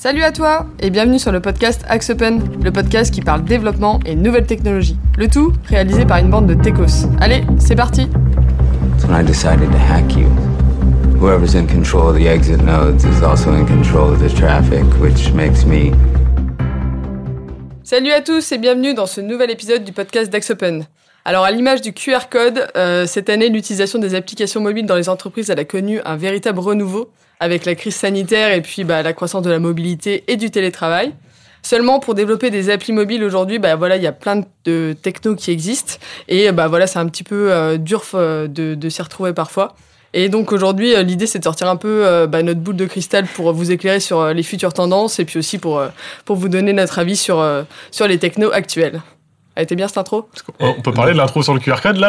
Salut à toi et bienvenue sur le podcast Axe Open, le podcast qui parle développement et nouvelles technologies. Le tout réalisé par une bande de techos. Allez, c'est parti That's when I decided to hack you. Whoever's in control of the exit nodes is also in control of the traffic, which makes me. Salut à tous et bienvenue dans ce nouvel épisode du podcast d'Axe Open. Alors à l'image du QR code, euh, cette année l'utilisation des applications mobiles dans les entreprises elle a connu un véritable renouveau avec la crise sanitaire et puis bah, la croissance de la mobilité et du télétravail. Seulement pour développer des applis mobiles aujourd'hui, bah voilà, il y a plein de technos qui existent et bah voilà, c'est un petit peu euh, dur euh, de, de s'y retrouver parfois. Et donc aujourd'hui, euh, l'idée c'est de sortir un peu bah, notre boule de cristal pour vous éclairer sur les futures tendances et puis aussi pour pour vous donner notre avis sur sur les technos actuels. Elle était bien cette intro On peut parler de l'intro sur le QR code là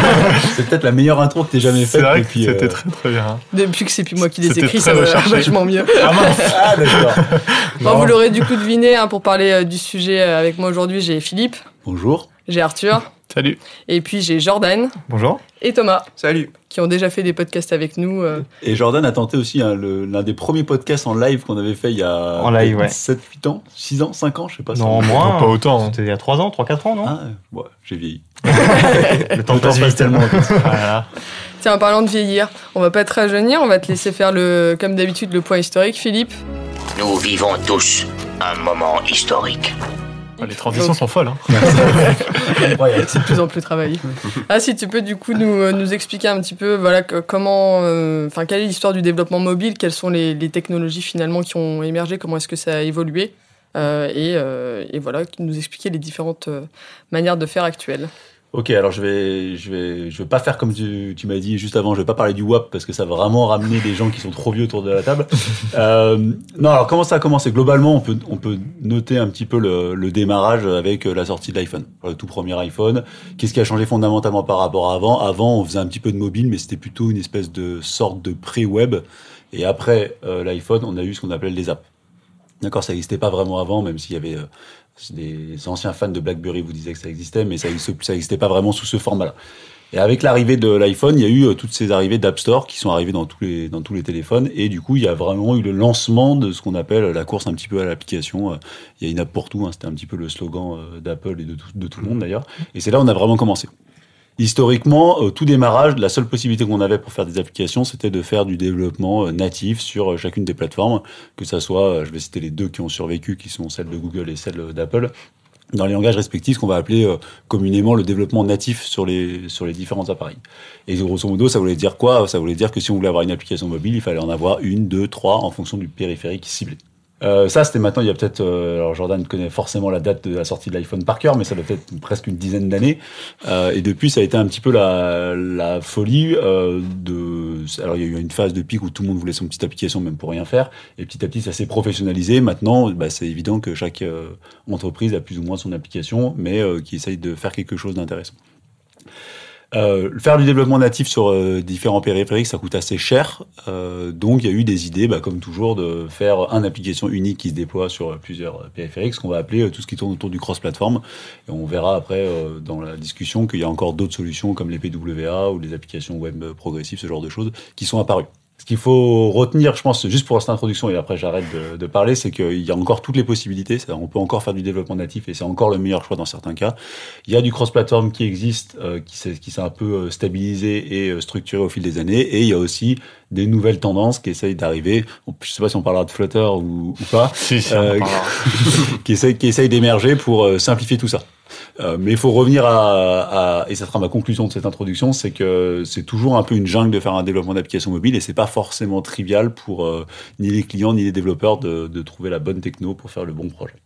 C'est peut-être la meilleure intro que t'aies jamais C'est faite vrai que depuis. c'était euh, très très bien. Depuis que c'est plus moi qui les écris, ça va vachement mieux. Ah mince Ah d'accord. Bon, vous l'aurez du coup deviné, hein, pour parler euh, du sujet euh, avec moi aujourd'hui, j'ai Philippe, Bonjour. j'ai Arthur, Salut et puis j'ai Jordan Bonjour et Thomas, Salut. qui ont déjà fait des podcasts avec nous. euh, Et Jordan a tenté aussi hein, le- l'un des premiers podcasts en live qu'on avait fait il y a En live, ouais. 7, 8 ans, 6 ans, 5 ans, je sais pas. Non, ça- moins. Pas autant. hein. C'était il y a 3 ans, 3-4 ans, non? Ah, ouais, j'ai vieilli. Le temps Le temps passe tellement. voilà. Tiens, en parlant de vieillir, on va pas te rajeunir, on va te laisser faire le, comme d'habitude, le point historique. Philippe, Nous vivons tous un moment historique. Ah, Les transitions sont folles. Hein. C'est de plus en plus travaillé. Ah, si tu peux du coup nous, euh, nous expliquer un petit peu, voilà, que- comment, euh, enfin, quelle est l'histoire du développement mobile, quelles sont les, les technologies finalement qui ont émergé, comment est-ce que ça a évolué, euh, et, euh, et voilà, nous expliquer les différentes euh, manières de faire actuelles. Ok, alors je vais, je vais, je vais pas faire comme tu, tu m'as dit juste avant. Je vais pas parler du WAP parce que ça va vraiment ramener des gens qui sont trop vieux autour de la table. euh, non, alors comment ça a commencé? Globalement, on peut, on peut noter un petit peu le, le démarrage avec la sortie de l'iPhone, le tout premier iPhone. Qu'est-ce qui a changé fondamentalement par rapport à avant? Avant, on faisait un petit peu de mobile, mais c'était plutôt une espèce de sorte de pré-web. Et après euh, l'iPhone, on a eu ce qu'on appelait les apps. D'accord, ça n'existait pas vraiment avant, même s'il y avait euh, des anciens fans de BlackBerry vous disaient que ça existait, mais ça n'existait pas vraiment sous ce format-là. Et avec l'arrivée de l'iPhone, il y a eu euh, toutes ces arrivées d'App Store qui sont arrivées dans tous les téléphones, et du coup, il y a vraiment eu le lancement de ce qu'on appelle la course un petit peu à l'application. Euh, Il y a une app pour tout, hein, c'était un petit peu le slogan euh, d'Apple et de tout, de tout le monde d'ailleurs. Et c'est là où on a vraiment commencé. Historiquement, au tout démarrage, la seule possibilité qu'on avait pour faire des applications, c'était de faire du développement euh, natif sur euh, chacune des plateformes, que ça soit, euh, je vais citer les deux qui ont survécu, qui sont celles de Google et celles d'Apple, dans les langages respectifs qu'on va appeler euh, communément le développement natif sur les, sur les différents appareils. Et grosso modo, ça voulait dire quoi? Ça voulait dire que si on voulait avoir une application mobile, il fallait en avoir une, deux, trois, en fonction du périphérique ciblé. Euh, ça, c'était maintenant, il y a peut-être. euh, alors, Jordan connaît forcément la date de la sortie de l'iPhone par cœur, mais ça doit peut-être presque une dizaine d'années. Euh, et depuis, ça a été un petit peu la, la folie euh, de. Alors, il y a eu une phase de pic où tout le monde voulait son petite application, même pour rien faire. Et petit à petit, ça s'est professionnalisé. Maintenant, bah, c'est évident que chaque euh, entreprise a plus ou moins son application, mais euh, qui essaye de faire quelque chose d'intéressant. Euh, faire du développement natif sur euh, différents périphériques, ça coûte assez cher. Euh, donc, il y a eu des idées, bah, comme toujours, de faire une application unique qui se déploie sur euh, plusieurs périphériques, ce qu'on va appeler tout ce qui tourne autour du cross-platform. Et on verra après dans la discussion qu'il y a encore d'autres solutions comme les PWA ou les applications web progressives, ce genre de choses, qui sont apparues. Ce qu'il faut retenir, je pense, juste pour cette introduction, et après j'arrête de, de parler, c'est qu'il y a encore toutes les possibilités. On peut encore faire du développement natif et c'est encore le meilleur choix dans certains cas. Il y a du cross-platform qui existe, euh, qui s'est un peu euh, stabilisé et euh, structuré au fil des années. Et il y a aussi des nouvelles tendances qui essayent d'arriver. Je sais pas si on parlera de Flutter ou, ou pas, Si, si, Euh, qui essayent, qui essayent d'émerger pour simplifier tout ça. Euh, mais il faut revenir à, à, et ça sera ma conclusion de cette introduction, c'est que c'est toujours un peu une jungle de faire un développement d'application mobile et c'est pas forcément trivial pour euh, ni les clients ni les développeurs de, de trouver la bonne techno pour faire le bon projet.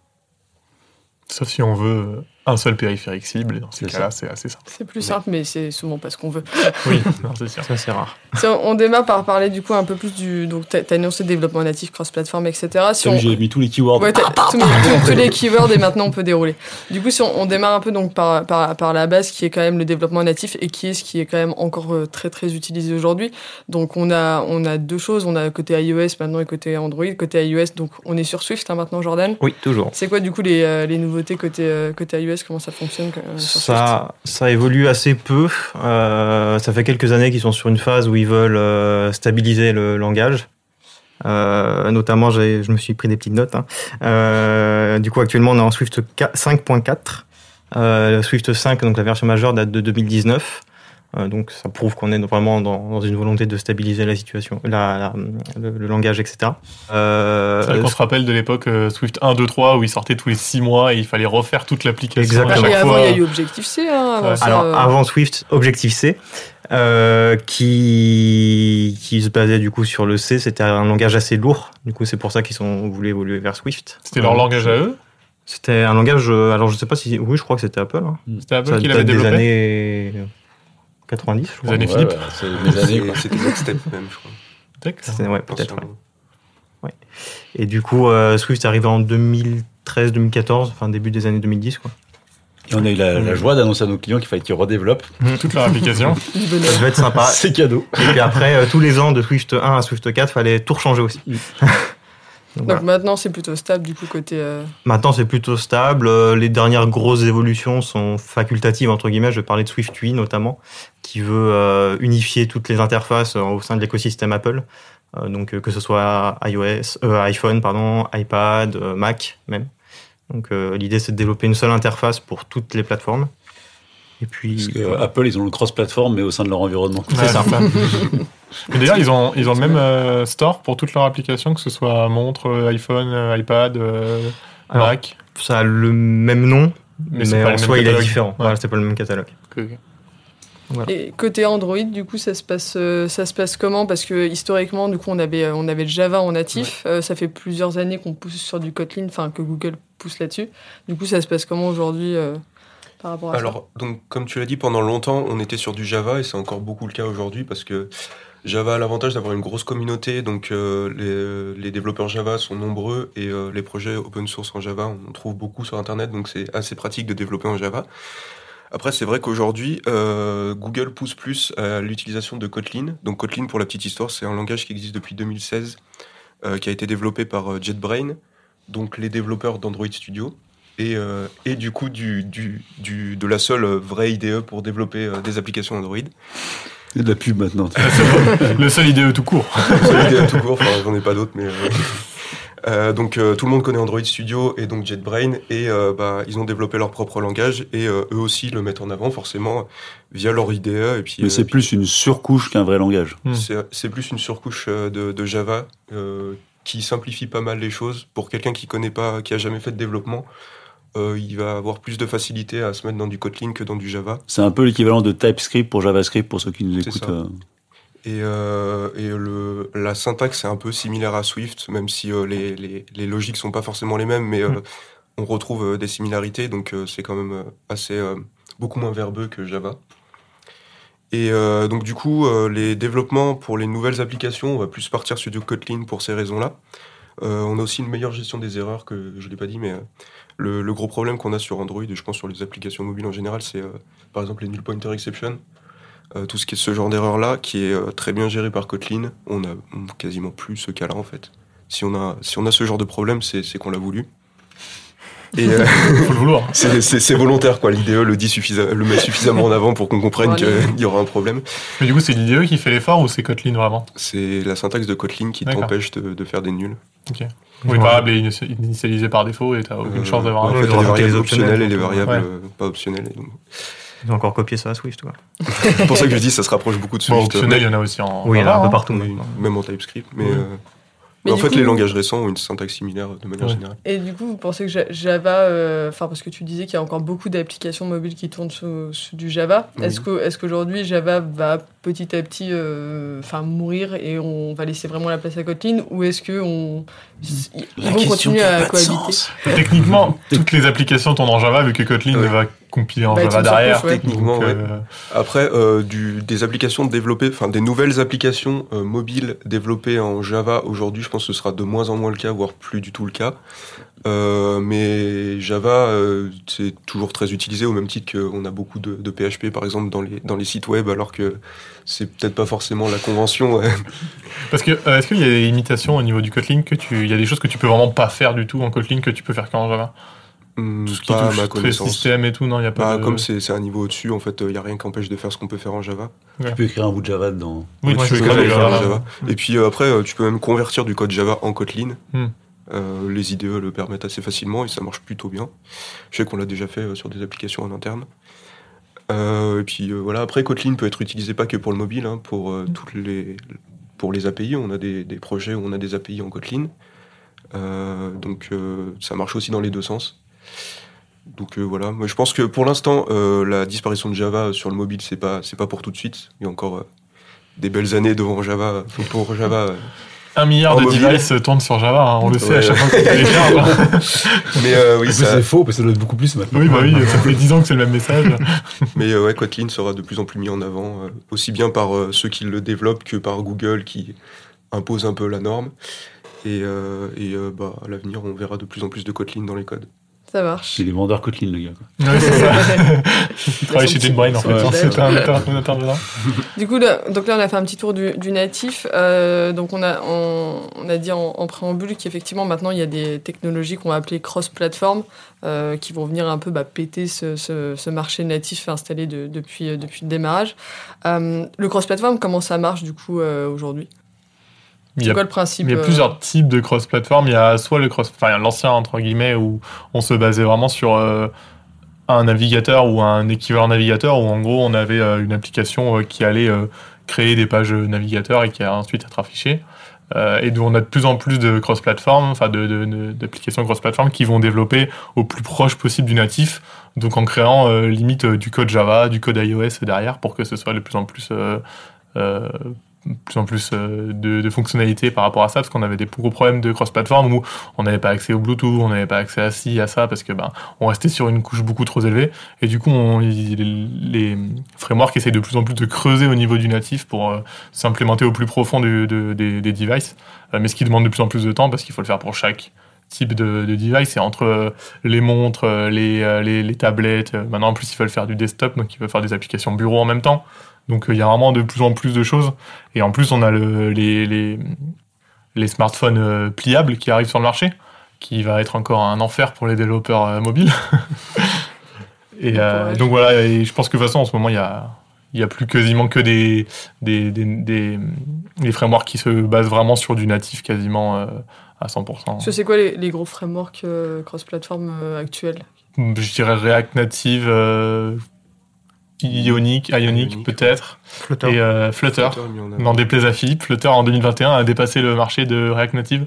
Sauf si on veut un seul périphérique cible, et dans ces C'est cas-là, c'est assez simple. C'est plus simple, mais c'est souvent pas ce qu'on veut. Oui, c'est sûr. Ça, c'est rare. Si on, on démarre par parler du coup un peu plus du. Donc, t'as as annoncé développement natif, cross-platform, etc. Si on, J'ai mis tous les keywords. Ouais, t'as tous, mes- tous- tous les keywords et maintenant on peut dérouler. Du coup, si on, on démarre un peu donc par, par, par la base qui est quand même le développement natif et qui est ce qui est quand même encore euh, très très utilisé aujourd'hui. Donc on a, on a deux choses, on a côté iOS maintenant et côté Android. Côté iOS, donc on est sur Swift hein, maintenant, Jordan. Oui, toujours. C'est quoi du coup les, euh, les nouveautés côté, euh, côté iOS Comment ça fonctionne euh, Ça, ça évolue assez peu. Euh, ça fait quelques années qu'ils sont sur une phase où ils veulent euh, stabiliser le langage. Euh, notamment, je me suis pris des petites notes. hein. Du coup, actuellement, on est en Swift 4 5.4. Euh, Swift 5, donc la version majeure, date de 2019. Euh, donc, ça prouve qu'on est vraiment dans, dans une volonté de stabiliser la situation, la, la- le, le langage, etc. Euh, C'est qu'on se rappelle de l'époque euh, Swift 1, 2, 3 où il sortait tous les 6 mois et il fallait refaire toute l'application. Exactement. avant, il y a eu Objective-C. Hein, avant Ouais. ça, Alors, euh, avant Swift, Objective-C, euh, qui, qui se basait du coup sur le C, c'était un langage assez lourd. Du coup, c'est pour ça qu'ils ont voulu évoluer vers Swift. C'était leur Euh, langage à eux. C'était un langage, alors je sais pas si, oui, je crois que c'était Apple. hein. C'était Apple qui l'avait des développé. années 90, je Les crois. années Ouais, Philippe. ouais, c'est années. quoi. C'était Nextstep même, je crois. D'accord. C'était- ouais, peut-être. ouais. Et du coup, euh, Swift est arrivé en 2013-2014, enfin début des années 2010, quoi. Et on a eu la, la joie d'annoncer à nos clients qu'il fallait qu'ils redéveloppent. Toute leur application. Ça devait être sympa. C'est cadeau. Et puis après, euh, tous les ans, de Swift 1 à Swift 4, fallait tout rechanger aussi. Donc, voilà. maintenant, c'est plutôt stable du coup côté. euh, Maintenant, c'est plutôt stable. Euh, Les dernières grosses évolutions sont facultatives, entre guillemets. Je vais parler de Swift 8 notamment, qui veut euh, unifier toutes les interfaces au sein de l'écosystème Apple. Euh, donc, que ce soit iOS, euh, iPhone, pardon, iPad, Mac même. Donc, l'idée, c'est de développer une seule interface pour toutes les plateformes. Et puis, Parce que voilà. Apple, ils ont le cross-platform, mais au sein de leur environnement. Ouais, ça. Mais D'ailleurs, ils ont, ils ont le même euh, store pour toutes leurs applications, que ce soit montre, euh, iPhone, euh, iPad, euh, Alors, Mac. ça a le même nom, Mais mais, c'est pas le en même soi, il est catalogue. différent. Ouais. Voilà, c'est pas le même catalogue. Voilà. Et côté Android, du coup, ça se passe, euh, ça se passe comment? Parce que historiquement, du coup, on avait, on avait le Java en natif. Euh, ça fait plusieurs années qu'on pousse sur du Kotlin, enfin que Google pousse là-dessus. Du coup, ça se passe comment aujourd'hui euh, Alors, donc, comme tu l'as dit, pendant longtemps, on était sur du Java et c'est encore beaucoup le cas aujourd'hui parce que Java a l'avantage d'avoir une grosse communauté, donc euh, les, développeurs Java sont nombreux et euh, les projets open source en Java, on trouve beaucoup sur Internet, donc c'est assez pratique de développer en Java. Après, c'est vrai qu'aujourd'hui, euh, Google pousse plus à l'utilisation de Kotlin. Donc Kotlin, pour la petite histoire, c'est un langage qui existe depuis 2016, euh, qui a été développé par JetBrain, donc les développeurs d'Android Studio et, euh, et du coup du, du, du- de la seule vraie IDE pour développer euh, des applications Android. A de la pub maintenant. Le seul IDE tout court. Seule IDE tout court, enfin j'en ai pas d'autres, mais... euh, euh, donc euh, tout le monde connaît Android Studio et donc JetBrain et euh, bah, ils ont développé leur propre langage et euh, eux aussi le mettent en avant forcément via leur IDE et puis Mais euh, c'est plus une surcouche qu'un vrai langage. Hmm. c'est plus une surcouche de, de Java euh, qui simplifie pas mal les choses pour quelqu'un qui connaît pas qui a jamais fait de développement euh, il va avoir plus de facilité à se mettre dans du Kotlin que dans du Java C'est un peu l'équivalent de TypeScript pour JavaScript pour ceux qui nous écoutent. ça. euh. Et, euh, et le, la syntaxe est un peu similaire à Swift, même si euh, les, les, les logiques sont pas forcément les mêmes, mais euh, on retrouve des similarités, donc c'est quand même assez beaucoup moins verbeux que Java. Et donc du coup, les développements pour les nouvelles applications, on va plus partir sur du Kotlin pour ces raisons-là. Euh, on a aussi une meilleure gestion des erreurs que je l'ai pas dit, mais euh, le, gros problème qu'on a sur Android, et je pense sur les applications mobiles en général, c'est euh, par exemple les null pointer exception. Tout ce qui est ce genre d'erreur là, qui est très bien géré par Kotlin, on a on a quasiment plus ce cas-là en fait. Si on a ce genre de problème, c'est qu'on l'a voulu. Et euh, Faut le vouloir. c'est- volontaire quoi. L'IDE le dit suffisa- le met suffisamment en avant pour qu'on comprenne Bon, qu'il y aura un problème. Mais du coup, c'est l'IDE qui fait l'effort ou c'est Kotlin vraiment? C'est la syntaxe de Kotlin qui t'empêche de, de faire des nuls. Oui, par exemple, est initia- initialisé par défaut et t'as aucune Euh, chance d'avoir en un fait, faut a les variables les optionnelles et les variables ouais. pas optionnelles. et donc, Ils ont encore copié ça à Swift. Quoi. C'est pour ça que je dis ça se rapproche beaucoup de Bon, Swift. optionnel, il y en a aussi en. Oui, il y en a un peu hein. partout. Oui, même en TypeScript, mais, Oui. euh, Mais en fait coup- les langages récents ont une syntaxe similaire de manière Ouais. générale. Et du coup, vous pensez que Ja- Java, euh, enfin parce que tu disais qu'il y a encore beaucoup d'applications mobiles qui tournent sous, sous du Java. Oui. Est-ce que est-ce qu'aujourd'hui Java va petit à petit, euh, enfin mourir et on va laisser vraiment la place à Kotlin ou est-ce que on ils vont continuer à cohabiter Techniquement, toutes les applications tournent en Java vu que Kotlin Ouais. va compiler en Bah, Java derrière. ouais. Techniquement, Donc, ouais. euh, Après, euh, du, des applications développées, enfin des nouvelles applications euh, mobiles développées en Java aujourd'hui, je pense que ce sera de moins en moins le cas, voire plus du tout le cas. Euh, mais Java, euh, c'est toujours très utilisé au même titre qu'on a beaucoup de, de PHP par exemple dans les dans les sites web, alors que c'est peut-être pas forcément la convention. ouais. Parce que euh, est-ce qu'il y a des limitations au niveau du Kotlin que tu, il y a des choses que tu peux vraiment pas faire du tout en Kotlin que tu peux faire qu'en Java? Hmm, Tout ce qui pas à ma connaissance. système et tout, non, il n'y a pas Bah, de... Comme c'est c'est un niveau au-dessus, en fait, il n'y a rien qui empêche de faire ce qu'on peut faire en Java. Tu peux écrire un bout de Java dedans. Oui, Ouais, tu peux écrire écrire Java. en Java. Et puis euh, après, euh, tu peux même convertir du code Java en Kotlin. Hmm. Euh, les IDE le permettent assez facilement et ça marche plutôt bien. Je sais qu'on l'a déjà fait euh, sur des applications en interne. Euh, et puis euh, voilà, après Kotlin peut être utilisé pas que pour le mobile, hein, pour euh, toutes les pour les API. On a des, des projets où on a des API en Kotlin. Euh, donc euh, ça marche aussi dans les deux sens. Donc euh, voilà, moi je pense que pour l'instant euh, la disparition de Java sur le mobile c'est pas c'est pas pour tout de suite. Il y a encore euh, des belles années devant Java pour Java. euh, Un milliard En de mobile. devices tournent sur Java, hein, on le sait à chaque fois que télécharges. Mais euh, oui, ça, c'est faux, parce que ça doit être beaucoup plus maintenant. oui, bah oui, ça fait 10 ans que c'est le même message. mais euh, ouais, Kotlin sera de plus en plus mis en avant, euh, aussi bien par euh, ceux qui le développent que par Google qui impose un peu la norme. Et, euh, et euh, bah, à l'avenir, on verra de plus en plus de Kotlin dans les codes. Ça marche. C'est les vendeurs Kotlin, le gars. quoi. Ouais, c'est ça. Il travaille chez JetBrain en fait, c'est un. Du coup, là, donc là, on a fait un petit tour du, du natif. Euh, donc, on a, on, on a dit en, en préambule qu'effectivement, maintenant, il y a des technologies qu'on va appeler cross-platform euh, qui vont venir un peu bah, péter ce, ce, ce marché natif installé de- depuis, euh, depuis le démarrage. Euh, le cross-platform, comment ça marche du coup euh, aujourd'hui? Il C'est a quoi le principe Il y a euh, plusieurs types de cross-platform. Il y a soit le cross, enfin a l'ancien entre guillemets où on se basait vraiment sur euh, un navigateur ou un équivalent navigateur où en gros on avait euh, une application euh, qui allait créer des pages navigateurs et qui allait ensuite être affichée. Et d'où on a de plus en plus de cross-platform, enfin de, de- de- d'applications cross-platform qui vont développer au plus proche possible du natif, donc en créant limite du code Java, du code iOS derrière pour que ce soit de plus en plus plus en plus euh, de, fonctionnalités par rapport à ça, parce qu'on avait des gros problèmes de cross-platform où on n'avait pas accès au Bluetooth, on n'avait pas accès à ci, à ça, parce que ben on restait sur une couche beaucoup trop élevée. Et du coup, on, il- les frameworks essayent de plus en plus de creuser au niveau du natif pour euh, s'implémenter au plus profond des, devices, Euh, mais ce qui demande de plus en plus de temps parce qu'il faut le faire pour chaque type de, de device et entre les montres, les, les, tablettes, maintenant en plus ils veulent faire du desktop, donc ils veulent faire des applications bureau en même temps. Donc euh, il y a vraiment de plus en plus de choses. Et en plus, on a le, les, les, les smartphones euh, pliables qui arrivent sur le marché, qui va être encore un enfer pour les développeurs euh, mobiles. et euh, donc voilà, et je pense que de toute façon, en ce moment, il y a, il y a plus quasiment que des, des, des, des, des frameworks qui se basent vraiment sur du natif quasiment euh, à 100%. Parce que c'est quoi les, les gros frameworks euh, cross-platform actuels? Je dirais React Native, Ionic, Ionic Ionic. peut-être, Flutter. et euh, Flutter. N'en déplaise à Philippe, Flutter en 2021 a dépassé le marché de React Native.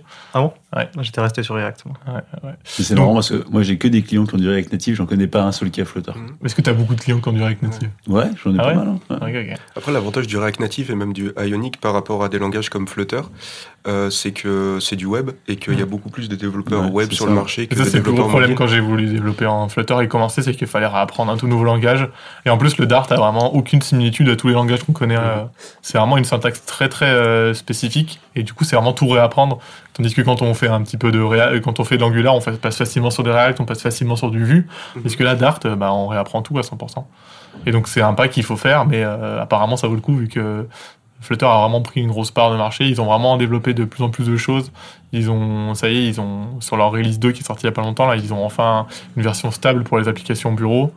J'étais resté sur React. Ouais, ouais. C'est marrant parce que moi j'ai que des clients qui ont du React Native, j'en connais pas un seul qui a Flutter. Est-ce que tu as beaucoup de clients qui ont du React Native? Ouais, j'en ai Ah pas ouais mal. hein. Ouais. Après, l'avantage du React Native et même du Ionic par rapport à des langages comme Flutter, euh, c'est que c'est du web et qu'il y a beaucoup plus de développeurs Ouais, web sur ça. le marché Et que ça, de c'est le gros problème quand j'ai voulu développer en Flutter et commencer, c'est qu'il fallait réapprendre un tout nouveau langage. Et en plus, le Dart a vraiment aucune similitude à tous les langages qu'on connaît. euh, C'est vraiment une syntaxe très très euh, spécifique. Et du coup, c'est vraiment tout réapprendre. Tandis que quand on fait un petit peu de React, quand on fait de l'Angular, on passe facilement sur des React, on passe facilement sur du Vue. Mhm. Parce que là, Dart, euh, bah, on réapprend tout à 100%. Et donc, c'est un pas qu'il faut faire, mais euh, apparemment, ça vaut le coup vu que Flutter a vraiment pris une grosse part de marché. Ils ont vraiment développé de plus en plus de choses. Ils ont, ça y est, ils ont, sur leur release 2 qui est sorti il y a pas longtemps, là, ils ont enfin une version stable pour les applications bureau.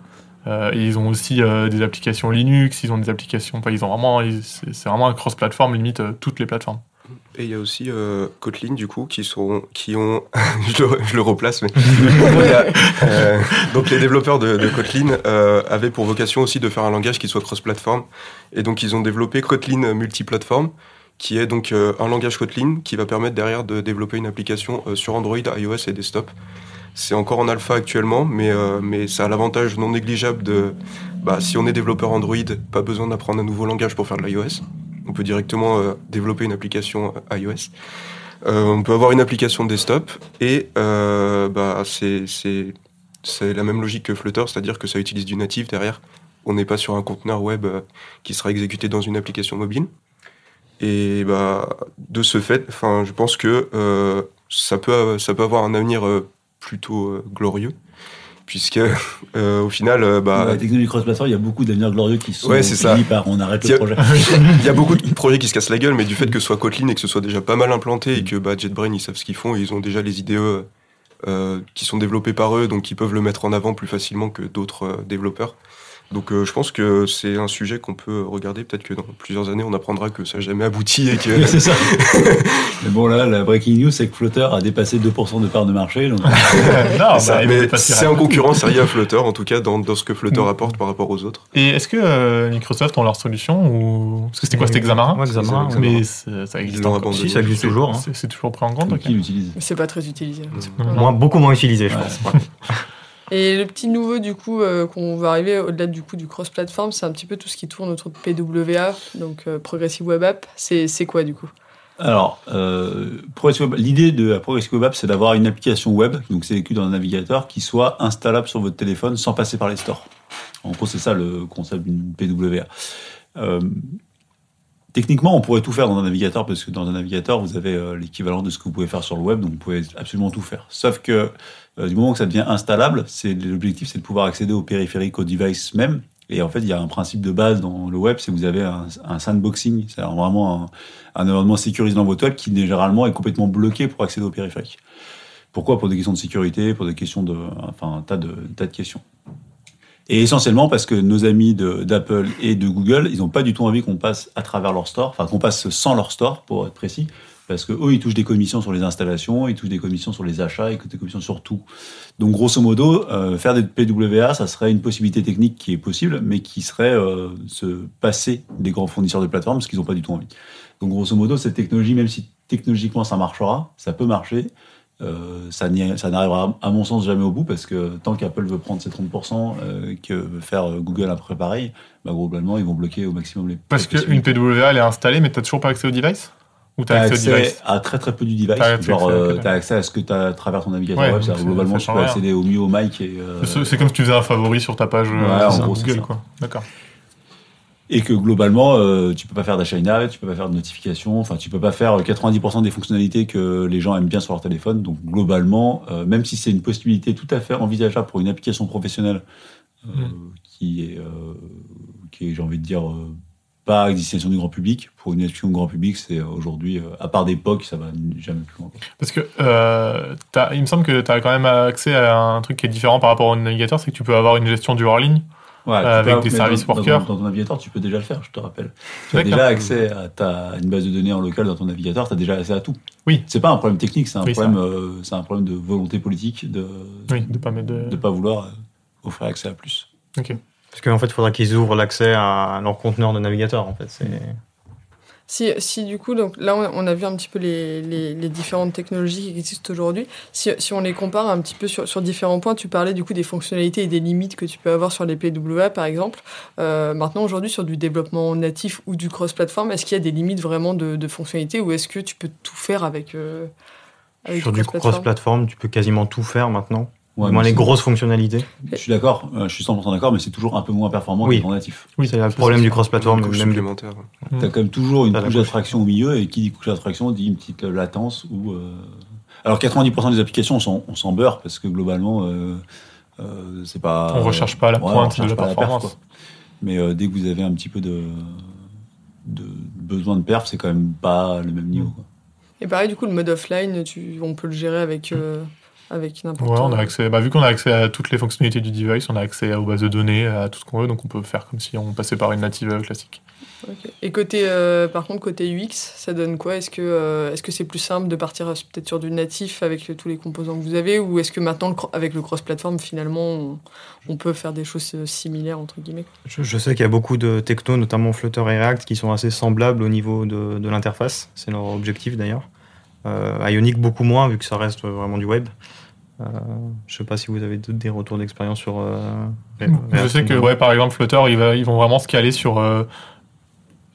Euh, et ils ont aussi euh, des applications Linux, ils ont des applications, enfin, ils ont vraiment, c'est vraiment un cross-platform, limite euh, toutes les plateformes. Et il y a aussi euh, Kotlin, du coup, qui, sont, qui ont. je, le, je le replace, mais. Euh, donc, les développeurs de, de Kotlin euh, avaient pour vocation aussi de faire un langage qui soit cross-platform. Et donc, ils ont développé Kotlin multiplateforme, qui est donc euh, un langage Kotlin qui va permettre derrière de développer une application euh, sur Android, iOS et desktop. C'est encore en alpha actuellement, mais, euh, mais ça a l'avantage non négligeable de. Bah, si on est développeur Android, pas besoin d'apprendre un nouveau langage pour faire de l'iOS. On peut directement euh, développer une application euh, iOS. On peut avoir une application desktop et bah, c'est la même logique que Flutter, c'est-à-dire que ça utilise du natif derrière. On n'est pas sur un conteneur web qui sera exécuté dans une application mobile. Et bah, de ce fait, je pense que ça, peut, ça peut avoir un avenir plutôt euh, glorieux, puisque euh, au final, euh, bah, la technologie cross-platform, il y a beaucoup d'avenirs glorieux qui sont Ouais, ça. par on arrête le projet. Il y a beaucoup de projets qui se cassent la gueule, mais du fait que ce soit Kotlin et que ce soit déjà pas mal implanté et que bah, JetBrain ils savent ce qu'ils font, et ils ont déjà les IDE euh, qui sont développés par eux, donc qui peuvent le mettre en avant plus facilement que d'autres développeurs. Donc euh, je pense que c'est un sujet qu'on peut regarder. Peut-être que dans plusieurs années, on apprendra que ça n'a jamais abouti et que c'est ça. mais bon, là, la breaking news, c'est que Flutter a dépassé 2% de part de marché. Donc... non, Ça, bah, c'est rapide. concurrence sérieux à Flutter, en tout cas dans, dans ce que Flutter Mm. apporte par rapport aux autres. Et est-ce que euh, Microsoft ont leur solution ou parce que c'était quoi C'était Xamarin? Ouais, Xamarin. Mais ça existe encore. Si, ça existe toujours. hein. C'est toujours pris en compte. Qui l'utilise C'est pas très utilisé. Moins, beaucoup moins utilisé, je Ouais. pense. Et le petit nouveau, du coup, euh, qu'on va arriver au-delà du coup du cross-platform, c'est un petit peu tout ce qui tourne autour de PWA, donc euh, Progressive Web App. C'est quoi, du coup? Alors, euh, l'idée de la Progressive Web App, c'est d'avoir une application web, donc c'est écrit dans un navigateur, qui soit installable sur votre téléphone sans passer par les stores. En gros, c'est ça le concept d'une PWA. Techniquement, on pourrait tout faire dans un navigateur, parce que dans un navigateur, vous avez l'équivalent de ce que vous pouvez faire sur le web, donc vous pouvez absolument tout faire. Sauf que du moment que ça devient installable, c'est l'objectif, c'est de pouvoir accéder au périphérique, au device même. Et en fait, il y a un principe de base dans le web, c'est que vous avez un, sandboxing, c'est vraiment un, un environnement sécurisé dans votre web qui généralement est complètement bloqué pour accéder au périphérique. Pourquoi? Pour des questions de sécurité, pour des questions de, enfin, un tas de, un tas de questions. Et essentiellement parce que nos amis d'Apple et de Google, ils n'ont pas du tout envie qu'on passe à travers leur store, enfin qu'on passe sans leur store, pour être précis, parce que eux, ils touchent des commissions sur les installations, ils touchent des commissions sur les achats, ils touchent des commissions sur tout. Donc grosso modo, euh, faire des PWA, ça serait une possibilité technique qui est possible, mais qui serait euh, se passer des grands fournisseurs de plateformes, parce qu'ils n'ont pas du tout envie. Donc grosso modo, cette technologie, même si technologiquement ça marchera, ça peut marcher, euh, ça n'arrivera à mon sens jamais au bout parce que tant qu'Apple veut prendre ses 30%, euh, que veut faire Google après pareil, bah, globalement ils vont bloquer au maximum les. Parce qu'une. PWA elle est installée, mais t'as toujours pas accès au device? Ou t'as T'as accès, à très très peu du device. Genre, accès, euh, accès à ce que tu as à travers ton navigateur Ouais, web. ça- globalement, tu peux accéder au mieux au mic euh, C'est comme si tu faisais un favori sur ta page euh, Ouais, en gros, Google. D'accord. et que globalement, euh, tu peux pas faire d'achat tu peux pas faire de notification, enfin, tu peux pas faire 90% des fonctionnalités que les gens aiment bien sur leur téléphone. Donc, globalement, euh, même si c'est une possibilité tout à fait envisageable pour une application professionnelle euh, Mm. qui est, qui est, j'ai envie de dire, pas à destination du grand public, pour une du grand public, c'est euh, aujourd'hui, euh, à part des POC, ça va jamais plus loin. Parce que euh, il me semble que tu as quand même accès à un truc qui est différent par rapport au navigateur, c'est que tu peux avoir une gestion du hors ligne. Ouais, avec des services dans, workers. Dans, dans ton navigateur, tu peux déjà le faire, je te rappelle. Tu as déjà accès à ta, une base de données en local dans ton navigateur, tu as déjà accès à tout. Oui. C'est pas un problème technique, c'est un, Oui, problème, euh, un problème de volonté politique de Oui, de pas mettre de. de pas vouloir offrir accès à plus. Ok. Parce qu'en fait, il faudra qu'ils ouvrent l'accès à leur conteneur de navigateur. En fait, c'est Si, si du coup, donc là, on a vu un petit peu les, les, les différentes technologies qui existent aujourd'hui. Si, si on les compare un petit peu sur, sur différents points, tu parlais du coup des fonctionnalités et des limites que tu peux avoir sur les PWA, par exemple. Euh, maintenant, aujourd'hui, sur du développement natif ou du cross-platform, est-ce qu'il y a des limites vraiment de, de fonctionnalités ou est-ce que tu peux tout faire avec, euh, avec sur du cross-platform? cross-platform, tu peux quasiment tout faire maintenant. Ouais, au moins les grosses fonctionnalités. Je suis d'accord, euh, je suis 100% d'accord, mais c'est toujours un peu moins performant Oui. que le natif. Oui, c'est le problème du cross-platform, même du supplémentaire. Mm. Tu as quand même toujours une T'as couche d'abstraction au milieu, et qui dit couche d'abstraction dit une petite latence ou. euh, Alors 90% des applications, on s'en- beurre parce que globalement, euh, euh, c'est pas. On recherche pas la Ouais, on pointe de la pas performance. quoi. Mais euh, dès que vous avez un petit peu de, de besoin de perf, c'est quand même pas le même niveau. quoi. Et pareil, du coup, le mode offline, tu, on peut le gérer avec, euh, avec n'importe Ouais, quoi. on a accès. Bah, vu qu'on a accès à toutes les fonctionnalités du device, on a accès aux bases de données, à tout ce qu'on veut, donc on peut faire comme si on passait par une native classique. Et côté, euh, par contre, côté UX, ça donne quoi? Est-ce que euh, est-ce que c'est plus simple de partir euh, peut-être sur du natif avec tous les composants que vous avez, ou est-ce que maintenant, avec le cross-platform, finalement, on, on peut faire des choses similaires entre guillemets? Je, je sais qu'il y a beaucoup de technos, notamment Flutter et React, qui sont assez semblables au niveau de, de l'interface. C'est leur objectif d'ailleurs. Euh, Ionic beaucoup moins, vu que ça reste vraiment du web. Euh, je sais pas si vous avez des retours d'expérience sur. euh, Je sais que, Native. ouais, par exemple, Flutter, ils, va- ils vont vraiment se caler sur euh,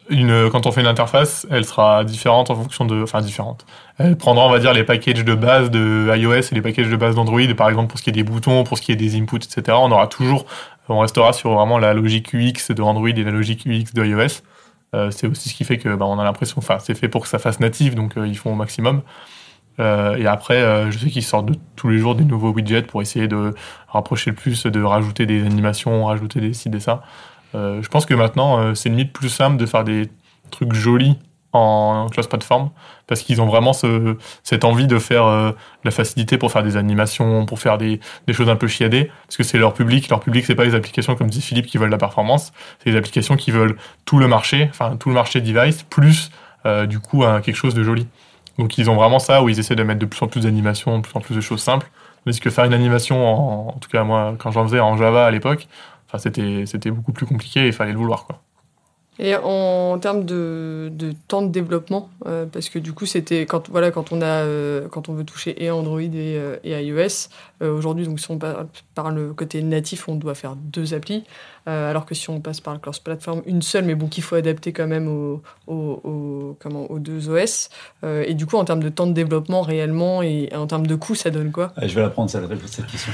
une. Quand on fait une interface, elle sera différente en fonction de. Enfin, différente. Elle prendra, on va dire, les packages de base de iOS et les packages de base d'Android, par exemple, pour ce qui est des boutons, pour ce qui est des inputs, etc. On aura toujours. On restera sur vraiment la logique UX de Android et la logique UX de iOS. Euh, c'est aussi ce qui fait que bah, on a l'impression. Enfin, c'est fait pour que ça fasse natif, donc ils font au maximum. Euh, et après, euh, je sais qu'ils sortent de, tous les jours des nouveaux widgets pour essayer de rapprocher le plus, de rajouter des animations, rajouter des ci, des ça. Euh, je pense que maintenant, euh, c'est limite plus simple de faire des trucs jolis en cross-platform parce qu'ils ont vraiment ce, cette envie de faire euh, la facilité pour faire des animations, pour faire des, des choses un peu chiadées, parce que c'est leur public. Leur public, c'est pas les applications comme dit Philippe qui veulent la performance, c'est les applications qui veulent tout le marché, enfin tout le marché device plus euh, du coup un, quelque chose de joli. Donc ils ont vraiment ça où ils essaient de mettre de plus en plus d'animations, de plus en plus de choses simples. Parce que faire une animation, en, en tout cas moi quand j'en faisais en Java à l'époque, c'était beaucoup plus compliqué et il fallait le vouloir quoi. Et en termes de, temps de développement, euh, parce que du coup, c'était quand, voilà, quand, on a, euh, quand on veut toucher et Android et, euh, et iOS, aujourd'hui, si on parle par le côté natif, on doit faire deux applis, euh, alors que si on passe par le cross-platform, une seule, mais bon, qu'il faut adapter quand même aux, comment, aux deux OS. Euh, et du coup, en termes de temps de développement réellement et en termes de coût, ça donne quoi? Ah, Je vais la prendre, ça, la cette question.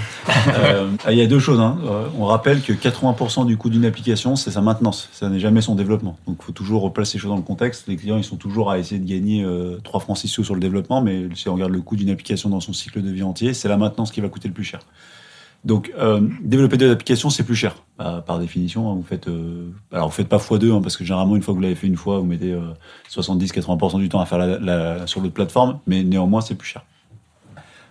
Euh, Il y a deux choses. hein. Euh, On rappelle que 80% du coût d'une application, c'est sa maintenance. Ça n'est jamais son développement. Donc, il faut toujours replacer les choses dans le contexte. Les clients, ils sont toujours à essayer de gagner euh, 3 francs 6 sous sur le développement, mais si on regarde le coût d'une application dans son cycle de vie entier, c'est la maintenance qui va coûter le plus cher. Donc, euh, développer des applications, c'est plus cher, par, par définition. hein. Vous faites, euh, alors, vous faites pas x2, hein, parce que généralement, une fois que vous l'avez fait une fois, vous mettez euh, 70-80% du temps à faire la, la- sur l'autre plateforme, mais néanmoins, c'est plus cher.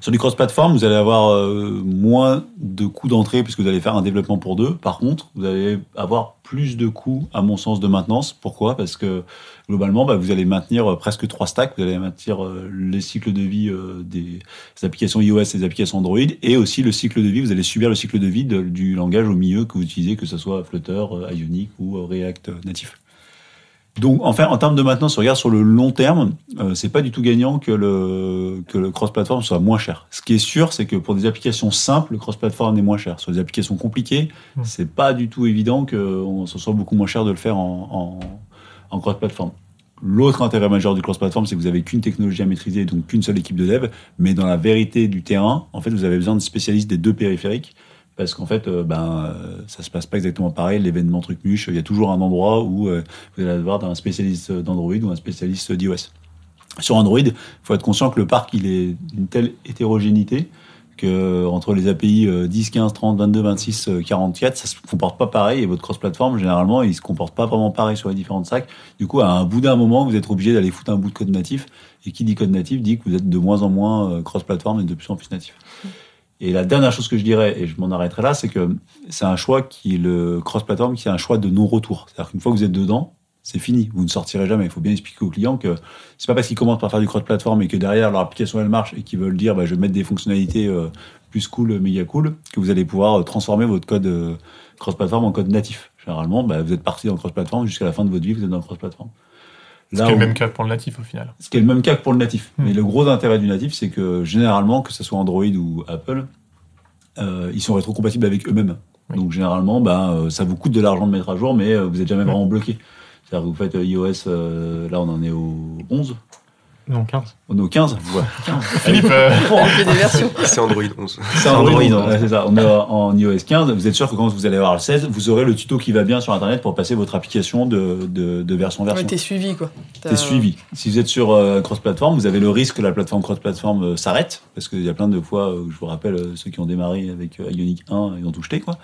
Sur du cross-platform, vous allez avoir euh, moins de coûts d'entrée puisque vous allez faire un développement pour deux. Par contre, vous allez avoir plus de coûts, à mon sens, de maintenance. Pourquoi? Parce que globalement, bah, vous allez maintenir euh, presque trois stacks. Vous allez maintenir euh, les cycles de vie euh, des, applications iOS et des applications Android et aussi le cycle de vie. Vous allez subir le cycle de vie du langage au milieu que vous utilisez, que ce soit Flutter, Ionic ou React natif. Donc, enfin, en termes de maintenance, on regarde sur le long terme, euh, c'est pas du tout gagnant que le, que le cross-platform soit moins cher. Ce qui est sûr, c'est que pour des applications simples, le cross-platform est moins cher. Sur des applications compliquées, Mm. c'est pas du tout évident que on- ce soit beaucoup moins cher de le faire en, en, en cross-platform. L'autre intérêt majeur du cross-platform, c'est que vous avez qu'une technologie à maîtriser, donc qu'une seule équipe de dev. Mais dans la vérité du terrain, en fait, vous avez besoin de spécialistes des deux périphériques. Parce qu'en fait, euh, ben, euh, ça se passe pas exactement pareil. L'événement truc muche, il y a toujours un endroit où euh, vous allez avoir un spécialiste d'Android ou un spécialiste d'iOS. Sur Android, il faut être conscient que le parc, il est d'une telle hétérogénéité que euh, entre les API euh, 10, 15, 30, 22, 26, euh, 44, ça se comporte pas pareil et votre cross-platform, généralement, il se comporte pas vraiment pareil sur les différentes stacks. Du coup, à un bout d'un moment, vous êtes obligé d'aller foutre un bout de code natif. Et qui dit code natif dit que vous êtes de moins en moins cross-platform et de plus en plus natif. Et la dernière chose que je dirais, et je m'en arrêterai là, c'est que c'est un choix qui le cross-platform, qui est un choix de non-retour. C'est-à-dire qu'une fois que vous êtes dedans, c'est fini. Vous ne sortirez jamais. Il faut bien expliquer aux clients que c'est pas parce qu'ils commencent par faire du cross-platform et que derrière leur application elle marche et qu'ils veulent dire bah, je vais mettre des fonctionnalités euh, plus cool, méga cool, que vous allez pouvoir euh, transformer votre code euh, cross-platform en code natif. Généralement, bah, vous êtes parti dans le cross-platform jusqu'à la fin de votre vie, vous êtes dans le cross-platform. Ce qui est le même cas pour le natif au final. ce qui est le même cas que pour le natif. Hmm. Mais le gros intérêt du natif, c'est que généralement, que ce soit Android ou Apple, euh, ils sont rétrocompatibles avec eux-mêmes. Oui. Donc généralement, ben, euh, ça vous coûte de l'argent de mettre à jour, mais euh, vous n'êtes jamais Ouais. vraiment bloqué. C'est-à-dire que vous faites iOS, euh, là on en est au 11, Non, 15. on est au 15. Voilà. Philippe, euh, On fait des versions. C'est Android 11. C'est Android, Android, ouais, c'est ça. On est en iOS 15. Vous êtes sûr que quand vous allez avoir le 16, vous aurez le tuto qui va bien sur Internet pour passer votre application de, de, de version en version. Ouais, T'es suivi, quoi. T'es suivi. Si vous êtes sur euh, cross-platform, vous avez le risque que la plateforme cross-platform euh, s'arrête, parce qu'il y a plein de fois, où je vous rappelle, euh, ceux qui ont démarré avec euh, Ionic 1, ils ont tout jeté, quoi.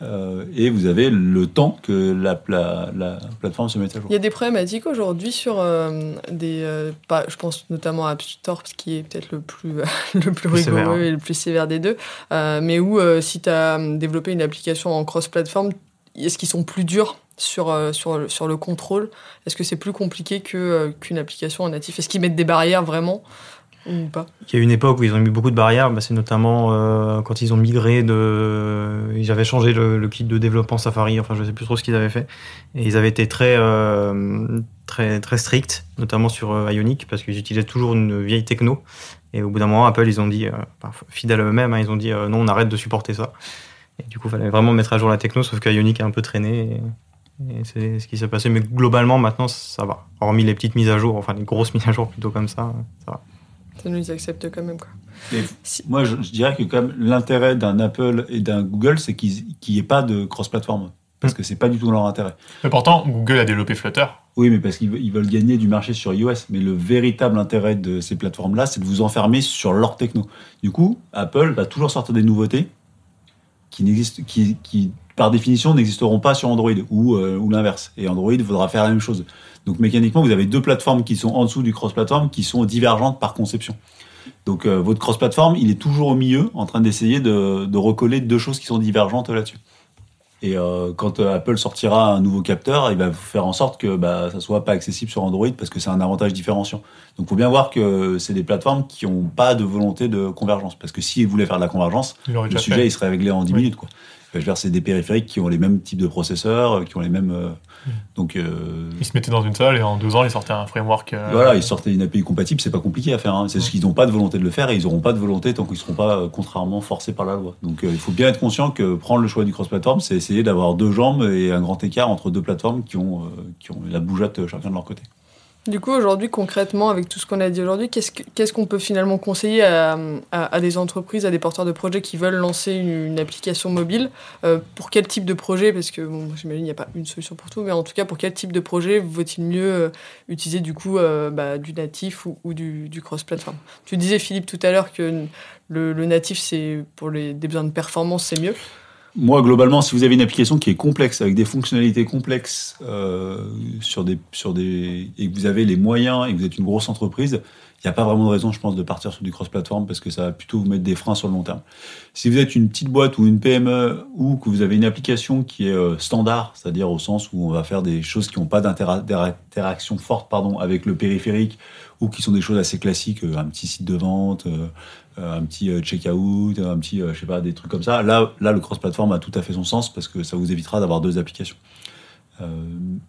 Euh, et vous avez le temps que la, la, la plateforme se mette à jour. Il y a des problématiques aujourd'hui sur euh, des. euh, pas, je pense notamment à App Store, qui est peut-être le plus, le plus Plus rigoureux sévère. et le plus sévère des deux. euh, mais où, euh, si tu as développé une application en cross-platform, est-ce qu'ils sont plus durs sur, sur, le- sur le contrôle? Est-ce que c'est plus compliqué que, euh, qu'une application en natif? Est-ce qu'ils mettent des barrières vraiment? Il y a une époque où ils ont mis beaucoup de barrières, bah, c'est notamment euh, quand ils ont migré de. Ils avaient changé le, kit de développement Safari, enfin je sais plus trop ce qu'ils avaient fait. Et ils avaient été très, euh, très, très stricts, notamment sur euh, Ionic, parce qu'ils utilisaient toujours une vieille techno. Et au bout d'un moment, Apple, ils ont dit, euh, fidèles eux-mêmes, hein, ils ont dit non, on arrête de supporter ça. Et du coup, il fallait vraiment mettre à jour la techno, sauf qu'Ionic a un peu traîné. Et, et c'est ce qui s'est passé. Mais globalement, maintenant, ça va. Hormis les petites mises à jour, enfin les grosses mises à jour plutôt comme ça, ça va. Ça nous accepte quand même, quoi. Et Si- Moi, je, je dirais que quand même, l'intérêt d'un Apple et d'un Google, c'est qu'il n'y ait pas de cross-platform. Parce que c'est pas du tout leur intérêt. mais pourtant, Google a développé Flutter. Oui, mais parce qu'ils veulent- ils veulent gagner du marché sur iOS. Mais le véritable intérêt de ces plateformes-là, c'est de vous enfermer sur leur techno. Du coup, Apple va toujours sortir des nouveautés qui n'existent, qui, qui par définition, n'existeront pas sur Android ou, euh, ou l'inverse. Et Android voudra faire la même chose. Donc mécaniquement, vous avez deux plateformes qui sont en dessous du cross-platform, qui sont divergentes par conception. Donc euh, votre cross-platform, il est toujours au milieu, en train d'essayer de, de recoller deux choses qui sont divergentes là-dessus. Et euh, quand Apple sortira un nouveau capteur, il va faire en sorte que bah, ça soit pas accessible sur Android parce que c'est un avantage différenciant. Donc, il faut bien voir que c'est des plateformes qui n'ont pas de volonté de convergence. Parce que s'ils voulaient faire de la convergence, le sujet fait. il serait réglé en 10 Oui. minutes. Quoi. Je veux dire, c'est des périphériques qui ont les mêmes types de processeurs, euh, qui ont les mêmes. euh, Mm. donc euh, Ils se mettaient dans une salle et en deux ans, ils sortaient un framework. euh, voilà, ils sortaient une API compatible, c'est pas compliqué à faire. hein. C'est juste qu'ils n'ont pas de volonté de le faire et ils n'auront pas de volonté tant qu'ils ne seront pas contrairement forcés par la loi. Donc euh, il faut bien être conscient que prendre le choix du cross-platform, c'est essayer d'avoir deux jambes et un grand écart entre deux plateformes qui ont, qui ont la bougeotte chacun de leur côté. Du coup, aujourd'hui, concrètement, avec tout ce qu'on a dit aujourd'hui, qu'est-ce que- qu'est-ce qu'on peut finalement conseiller à, à- des entreprises, à des porteurs de projets qui veulent lancer une, application mobile Euh, Pour quel type de projet? Parce que bon, j'imagine qu'il n'y a pas une solution pour tout, mais en tout cas, pour quel type de projet vaut-il mieux euh, utiliser du coup euh, bah, du natif ou, du, cross-platform? Tu disais, Philippe, tout à l'heure que le, le natif, c'est pour les, des besoins de performance, c'est mieux. Moi, globalement, si vous avez une application qui est complexe, avec des fonctionnalités complexes euh, sur des, sur des, et que vous avez les moyens et que vous êtes une grosse entreprise, il n'y a pas vraiment de raison, je pense, de partir sur du cross-platform parce que ça va plutôt vous mettre des freins sur le long terme. Si vous êtes une petite boîte ou une PME ou que vous avez une application qui est euh, standard, c'est-à-dire au sens où on va faire des choses qui n'ont pas d'interaction forte pardon, avec le périphérique ou qui sont des choses assez classiques, euh, un petit site de vente, euh, un petit checkout, un petit, je sais pas, des trucs comme ça. Là, là, le cross-platform a tout à fait son sens parce que ça vous évitera d'avoir deux applications. Euh,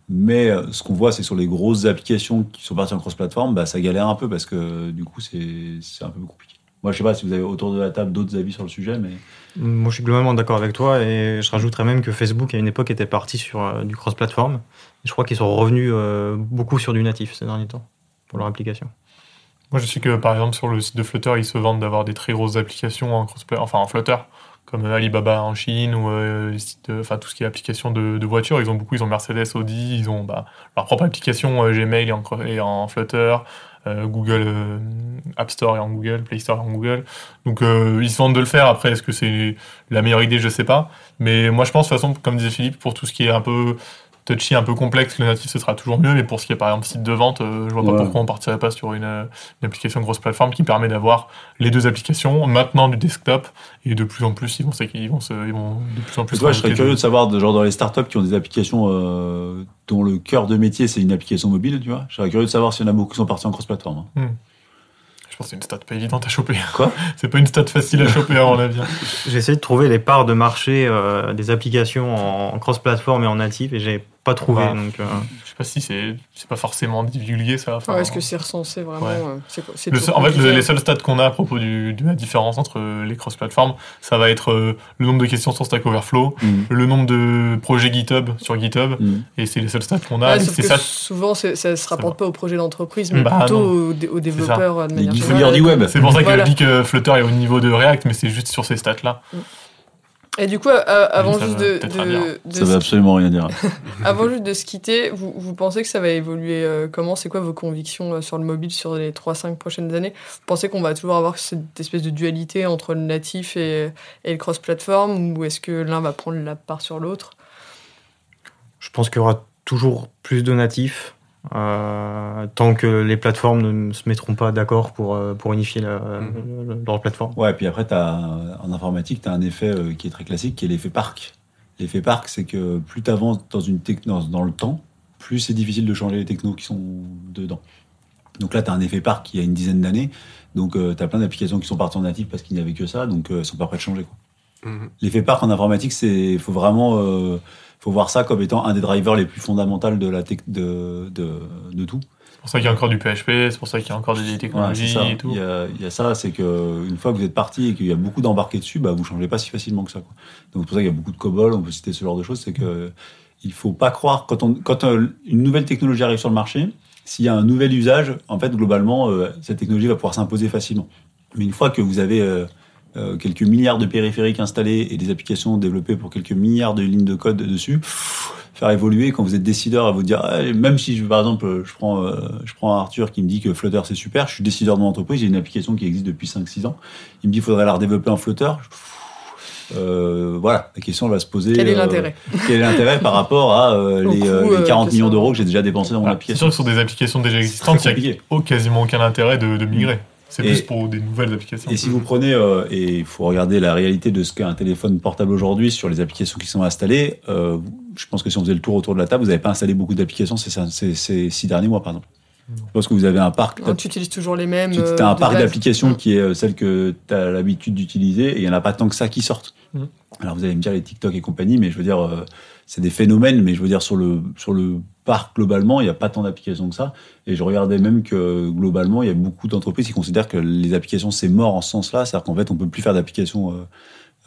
mais euh, ce qu'on voit, c'est sur les grosses applications qui sont parties en cross-platform, bah, ça galère un peu parce que du coup, c'est c'est un peu compliqué. Moi, je sais pas si vous avez autour de la table d'autres avis sur le sujet, mais Moi, je suis globalement d'accord avec toi et je rajouterais même que Facebook, à une époque, était parti sur euh, du cross-platform. Et Je crois qu'ils sont revenus euh, beaucoup sur du natif ces derniers temps pour leur application. Moi, je sais que par exemple, sur le site de Flutter, ils se vendent d'avoir des très grosses applications en crossplay, enfin en Flutter, comme Alibaba en Chine ou euh, les sites enfin tout ce qui est application de, de voitures. Ils ont beaucoup, ils ont Mercedes, Audi, ils ont bah, leur propre application euh, Gmail et en, et en Flutter, euh, Google euh, App Store et en Google, Play Store et en Google. Donc euh, ils se vendent de le faire. Après, est-ce que c'est la meilleure idée? Je sais pas. Mais moi, je pense de toute façon, comme disait Philippe, pour tout ce qui est un peu touchy, un peu complexe, le natif ce sera toujours mieux. Mais pour ce qui est par exemple site de vente, euh, je vois pas Ouais. pourquoi on partirait pas sur une, euh, une application grosse plateforme qui permet d'avoir les deux applications maintenant du desktop et de plus en plus ils vont, ils vont, se, ils vont de plus en plus. Toi, je serais curieux de- savoir, de, genre dans les startups qui ont des applications euh, dont le cœur de métier c'est une application mobile, tu vois. Je serais curieux de savoir s'il y en a beaucoup qui sont partis en cross-platform. hein. Je pense que c'est une stat pas évidente à choper. Quoi? C'est pas une stat facile à choper à mon avis. hein. J'ai essayé de trouver les parts de marché euh, des applications en, en cross-platform et en natif et j'ai pas trouvé. Ouais. Donc, euh, Je sais pas si c'est c'est pas forcément divulgué ça. enfin, Est-ce que c'est recensé vraiment Ouais. euh, c'est quoi- c'est Le trop seul- en fait, les seuls stats qu'on a à propos du, de la différence entre euh, les cross-platforms, ça va être euh, le nombre de questions sur Stack Overflow, Mhm. le nombre de projets GitHub sur GitHub, Mhm. et c'est les seuls stats qu'on a. et sauf c'est que ça. souvent, c'est- ça se rapporte pas au projet d'entreprise, mais Bah, plutôt aux, dé- aux développeurs de manière générale. du web. C'est pour ça que Voilà. je dis que Flutter est au niveau de React, mais c'est juste sur ces stats-là. Et du coup, euh, avant ça juste de, de- de Ça se- veut absolument rien dire. avant juste de se quitter, vous, vous pensez que ça va évoluer euh, comment? C'est quoi vos convictions euh, sur le mobile sur les 3-5 prochaines années? Vous pensez qu'on va toujours avoir cette espèce de dualité entre le natif et, et le cross-platform ou est-ce que l'un va prendre la part sur l'autre? Je pense qu'il y aura toujours plus de natifs euh, tant que les plateformes ne se mettront pas d'accord pour, euh, pour unifier la- Mhm. le- leur plateforme. Ouais, puis après, as, en informatique, tu as un effet euh, qui est très classique, qui est l'effet parc. L'effet parc, c'est que plus tu avances dans, une techno, dans le temps, plus c'est difficile de changer les technos qui sont dedans. Donc là, tu as un effet parc qui a une dizaine d'années. Donc, tu as plein d'applications qui sont parties en natif parce qu'il n'y avait que ça. Donc, euh, elles sont pas prêtes de changer. Mhm. L'effet parc en informatique, c'est faut vraiment euh, faut voir ça comme étant un des drivers les plus fondamentaux de, la tech- de, de, de tout. C'est pour ça qu'il y a encore du PHP, c'est pour ça qu'il y a encore des technologies et tout. Il y, a, il y a ça, c'est que une fois que vous êtes parti et qu'il y a beaucoup d'embarqués dessus, bah vous changez pas si facilement que ça. Quoi. Donc c'est pour ça qu'il y a beaucoup de COBOL, on peut citer ce genre de choses, c'est que il faut pas croire quand on quand euh, une nouvelle technologie arrive sur le marché, s'il y a un nouvel usage, en fait globalement euh, cette technologie va pouvoir s'imposer facilement. Mais une fois que vous avez euh, quelques milliards de périphériques installés et des applications développées pour quelques milliards de lignes de code dessus, pff, faire évoluer quand vous êtes décideur à vous dire, ah, même si je, par exemple je prends, euh, je prends Arthur qui me dit que Flutter c'est super, je suis décideur de mon entreprise, j'ai une application qui existe depuis 5-6 ans, il me dit qu'il faudrait la redévelopper en Flutter. euh, voilà, la question va se poser. Quel est euh, l'intérêt? Quel est l'intérêt par rapport à euh, les, coût, euh, les euh, 40 que millions d'euros que j'ai déjà dépensés dans mon Ah, C'est application sûr que sur des applications déjà existantes, il n'y a oh, quasiment aucun intérêt de, de migrer. C'est plus pour des nouvelles applications. Et si vous prenez, euh, et il faut regarder la réalité de ce qu'est un téléphone portable aujourd'hui sur les applications qui sont installées, euh, je pense que si on faisait le tour autour de la table, vous n'avez pas installé beaucoup d'applications ces, ces, ces six derniers mois, par exemple. Je pense que vous avez un parc. Non, Tu utilises toujours les mêmes. Tu euh, as un de parc d'applications qui est euh, celle que tu as l'habitude d'utiliser et il n'y en a pas tant que ça qui sortent. Mhm. Alors vous allez me dire les TikTok et compagnie, mais je veux dire, euh, c'est des phénomènes, mais je veux dire, sur le, sur le parc globalement, il n'y a pas tant d'applications que ça. Et je regardais même que globalement, il y a beaucoup d'entreprises qui considèrent que les applications, c'est mort en ce sens-là. C'est-à-dire qu'en fait, on peut plus faire d'applications euh,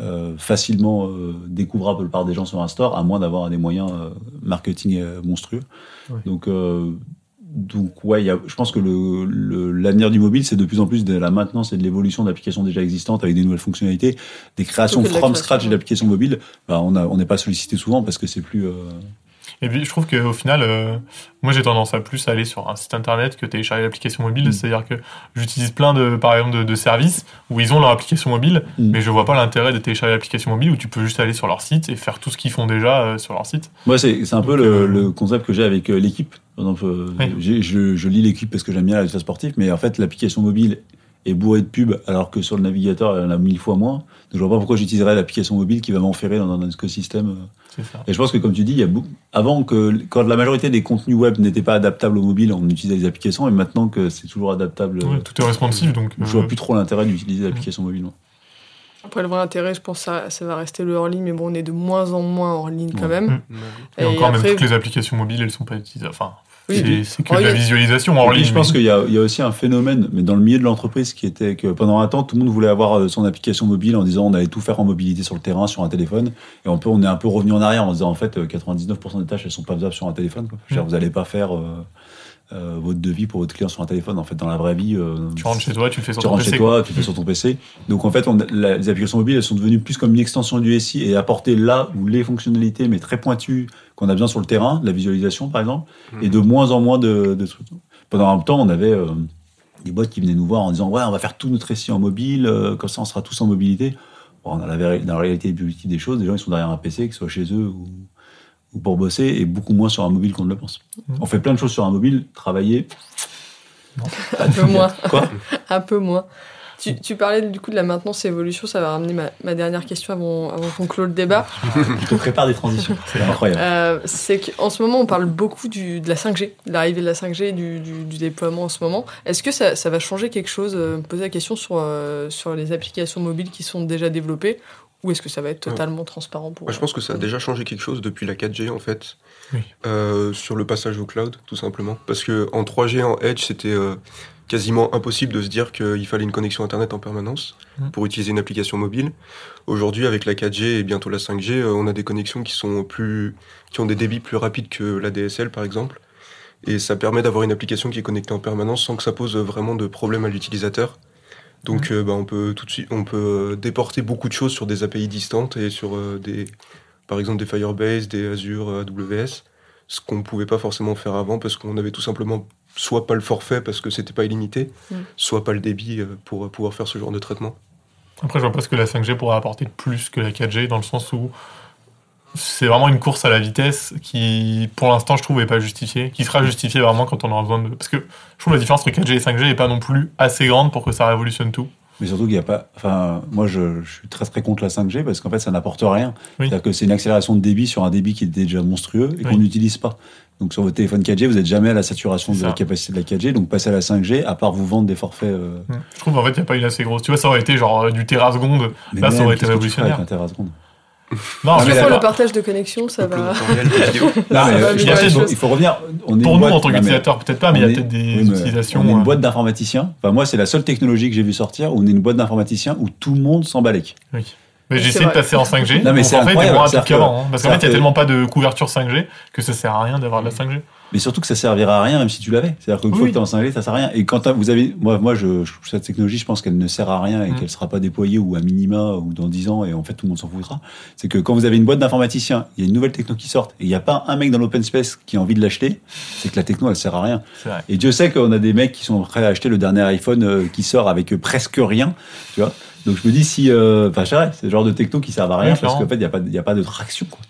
euh, facilement euh, découvrables par des gens sur un store, à moins d'avoir des moyens euh, marketing monstrueux. Ouais. Donc, donc ouais, il y a, je pense que le- le- l'avenir du mobile, c'est de plus en plus de la maintenance et de l'évolution d'applications déjà existantes avec des nouvelles fonctionnalités, des créations from création, scratch d'applications mobiles. Bah, on a- on n'est pas sollicité souvent parce que c'est plus. euh, Et puis, je trouve qu'au final, euh, moi, j'ai tendance à plus aller sur un site internet que télécharger l'application mobile. Mm. C'est-à-dire que j'utilise plein de, par exemple, de, de services où ils ont leur application mobile, Mm. mais je vois pas l'intérêt de télécharger l'application mobile où tu peux juste aller sur leur site et faire tout ce qu'ils font déjà euh, sur leur site. Moi, c'est c'est un peu le, euh, le concept que j'ai avec l'équipe. Par exemple, Oui. j'ai- je, je lis l'équipe parce que j'aime bien la sportif, mais en fait, l'application mobile est bourrée de pubs, alors que sur le navigateur, il y en a mille fois moins. Donc, je vois pas pourquoi j'utiliserais l'application mobile qui va m'enferrer dans un écosystème. Euh. Ça. Et je pense que, comme tu dis, il y a beaucoup... avant que, quand la majorité des contenus web n'étaient pas adaptables au mobile, on utilisait les applications, et maintenant que c'est toujours adaptable, Ouais, euh, tout est responsive, donc. je vois euh, plus trop l'intérêt d'utiliser l'application mobile. moi. Après, le vrai intérêt, je pense que ça, ça va rester le hors ligne, mais bon, on est de moins en moins hors ligne quand Ouais. même. Mm. Et, encore, après- même toutes les applications mobiles, elles sont pas utilisables. Enfin, Oui, c'est- que Oh, de la visualisation en ligne. je pense qu'il y, a il y a aussi un phénomène, mais dans le milieu de l'entreprise, qui était que pendant un temps, tout le monde voulait avoir euh, son application mobile en disant on allait tout faire en mobilité sur le terrain, sur un téléphone. Et on, peut, on est un peu revenu en arrière en disant en fait, euh, 99% des tâches, elles sont pas faisables sur un téléphone. Quoi. Dire, Mm. Vous n'allez pas faire euh, euh, votre devis pour votre client sur un téléphone. En fait, dans la vraie vie, euh, Tu rentres chez toi, tu le fais sur tu ton rentres PC. chez toi, tu le fais sur ton PC. Donc en fait, on, la- les applications mobiles, elles sont devenues plus comme une extension du SI et apporter là où les fonctionnalités, mais très pointues, qu'on a besoin sur le terrain, de la visualisation par exemple, et de moins en moins de, de trucs. Pendant un temps, on avait euh, des boîtes qui venaient nous voir en disant ouais, on va faire tout notre SI en mobile, comme ça on sera tous en mobilité. Bon, dans, la, dans la réalité objective des choses, les gens ils sont derrière un PC, que ce soit chez eux ou, ou pour bosser, et beaucoup moins sur un mobile qu'on ne le pense. Mhm. On fait plein de choses sur un mobile, travailler. Un peu moins. Quoi? Un peu moins. Tu, tu parlais du coup de la maintenance et évolution, ça va ramener ma, ma dernière question avant, avant qu'on clôt le débat. Je te prépare des transitions. C'est incroyable. Euh, c'est qu'en ce moment, on parle beaucoup du, de la 5G, de l'arrivée de la 5G, et du, du, du déploiement en ce moment. Est-ce que ça, ça va changer quelque chose? Euh, Me poser la question sur, euh, sur les applications mobiles qui sont déjà développées, ou est-ce que ça va être totalement transparent pour Moi, je pense que ça a déjà changé quelque chose depuis la 4G en fait, Oui. Euh, sur le passage au cloud, tout simplement. Parce que en 3G, en Edge, c'était euh, quasiment impossible de se dire qu'il fallait une connexion internet en permanence Mhm. pour utiliser une application mobile. Aujourd'hui, avec la 4G et bientôt la 5G, euh, on a des connexions qui sont plus, qui ont des débits plus rapides que la DSL, par exemple. Et ça permet d'avoir une application qui est connectée en permanence sans que ça pose vraiment de problème à l'utilisateur. Donc, euh, bah, on peut tout de suite, on peut euh, déporter beaucoup de choses sur des API distantes et sur euh, des, par exemple, des Firebase, des Azure, AWS, ce qu'on ne pouvait pas forcément faire avant parce qu'on avait tout simplement soit pas le forfait parce que c'était pas illimité, Mm. soit pas le débit pour pouvoir faire ce genre de traitement. Après, je vois pas ce que la 5G pourrait apporter de plus que la 4G, dans le sens où c'est vraiment une course à la vitesse qui, pour l'instant, je trouve, n'est pas justifiée, qui sera justifiée vraiment quand on aura besoin de... Parce que je trouve la différence entre 4G et 5G n'est pas non plus assez grande pour que ça révolutionne tout. Mais surtout qu'il n'y a pas. Enfin, moi, je, je suis très très contre la 5G parce qu'en fait, ça n'apporte rien. Oui. C'est-à-dire que c'est une accélération de débit sur un débit qui était déjà monstrueux et qu'on n'utilise pas. Donc, sur votre téléphone 4G, vous n'êtes jamais à la saturation de la capacité de la 4G. Donc, passer à la 5G, à part vous vendre des forfaits. euh, Je trouve en fait, il n'y a pas une assez grosse. Tu vois, ça aurait été genre du terraseconde. mais Là, ça aurait été révolutionnaire. un Non, mais d'accord. le partage de connexion, ça va. Il faut revenir. On est Pour nous, boîte- en tant qu'utilisateur, peut-être pas, mais il y a peut-être des utilisations. On est une euh, boîte d'informaticiens. Enfin, moi, c'est la seule technologie que j'ai vu sortir où on est une boîte d'informaticiens où tout le monde s'en balèque. Oui. Mais j'ai essayé de vrai. passer en 5G. Non, mais c'est en fait, moins rapide qu'avant. hein, parce qu'en fait, il n'y a que- tellement pas de couverture 5G que ça sert à rien d'avoir de la 5G. Mais surtout que ça servira à rien même si tu l'avais. C'est-à-dire qu'une fois Oui. que tu es en 5G, ça sert à rien. Et quand vous avez, moi, moi, je, je- cette technologie, je pense qu'elle ne sert à rien et Mm. qu'elle sera pas déployée ou à minima ou dans 10 ans et en fait tout le monde s'en foutra. C'est que quand vous avez une boîte d'informaticiens, il y a une nouvelle techno qui sort et il n'y a pas un mec dans l'open space qui a envie de l'acheter, c'est que la techno elle sert à rien. Et Dieu sait qu'on a des mecs qui sont prêts à acheter le dernier iPhone euh, qui sort avec presque rien, tu vois. Donc je me dis si, euh, enfin, vrai, c'est le genre de techno qui sert à rien parce qu'en fait, il n'y a, pas y a pas de traction. Quoi.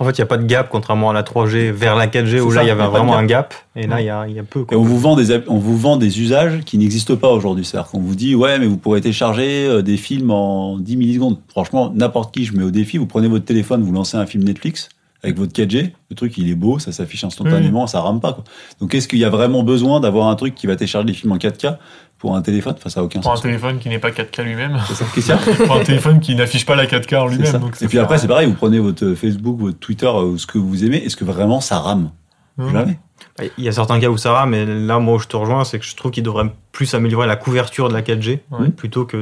En fait, il n'y a pas de gap, contrairement à la 3G vers la 4G, où là, il y avait vraiment gap. un gap. Et là, il y a, y a peu. Et Quoi. on vous vend des, on vous vend des usages qui n'existent pas aujourd'hui. C'est-à-dire qu'on vous dit, ouais, mais vous pourrez télécharger euh, des films en 10 millisecondes. Franchement, n'importe qui, je mets au défi, vous prenez votre téléphone, vous lancez un film Netflix avec votre 4G, le truc, il est beau, ça s'affiche instantanément, ça rame pas. Quoi. Donc, est-ce qu'il y a vraiment besoin d'avoir un truc qui va télécharger des films en 4K pour un téléphone? Enfin, ça n'a aucun Pour un sens. téléphone qui n'est pas 4K lui-même. C'est ça, Pour un téléphone qui n'affiche pas la 4K en lui-même. Et puis après, c'est pareil, vous prenez votre Facebook, votre Twitter, euh, ou ce que vous aimez, est-ce que vraiment ça rame? Mhm. Jamais. Il y a certains cas où ça va, mais là, moi, où je te rejoins, c'est que je trouve qu'il devrait plus améliorer la couverture de la 4G Ouais. plutôt que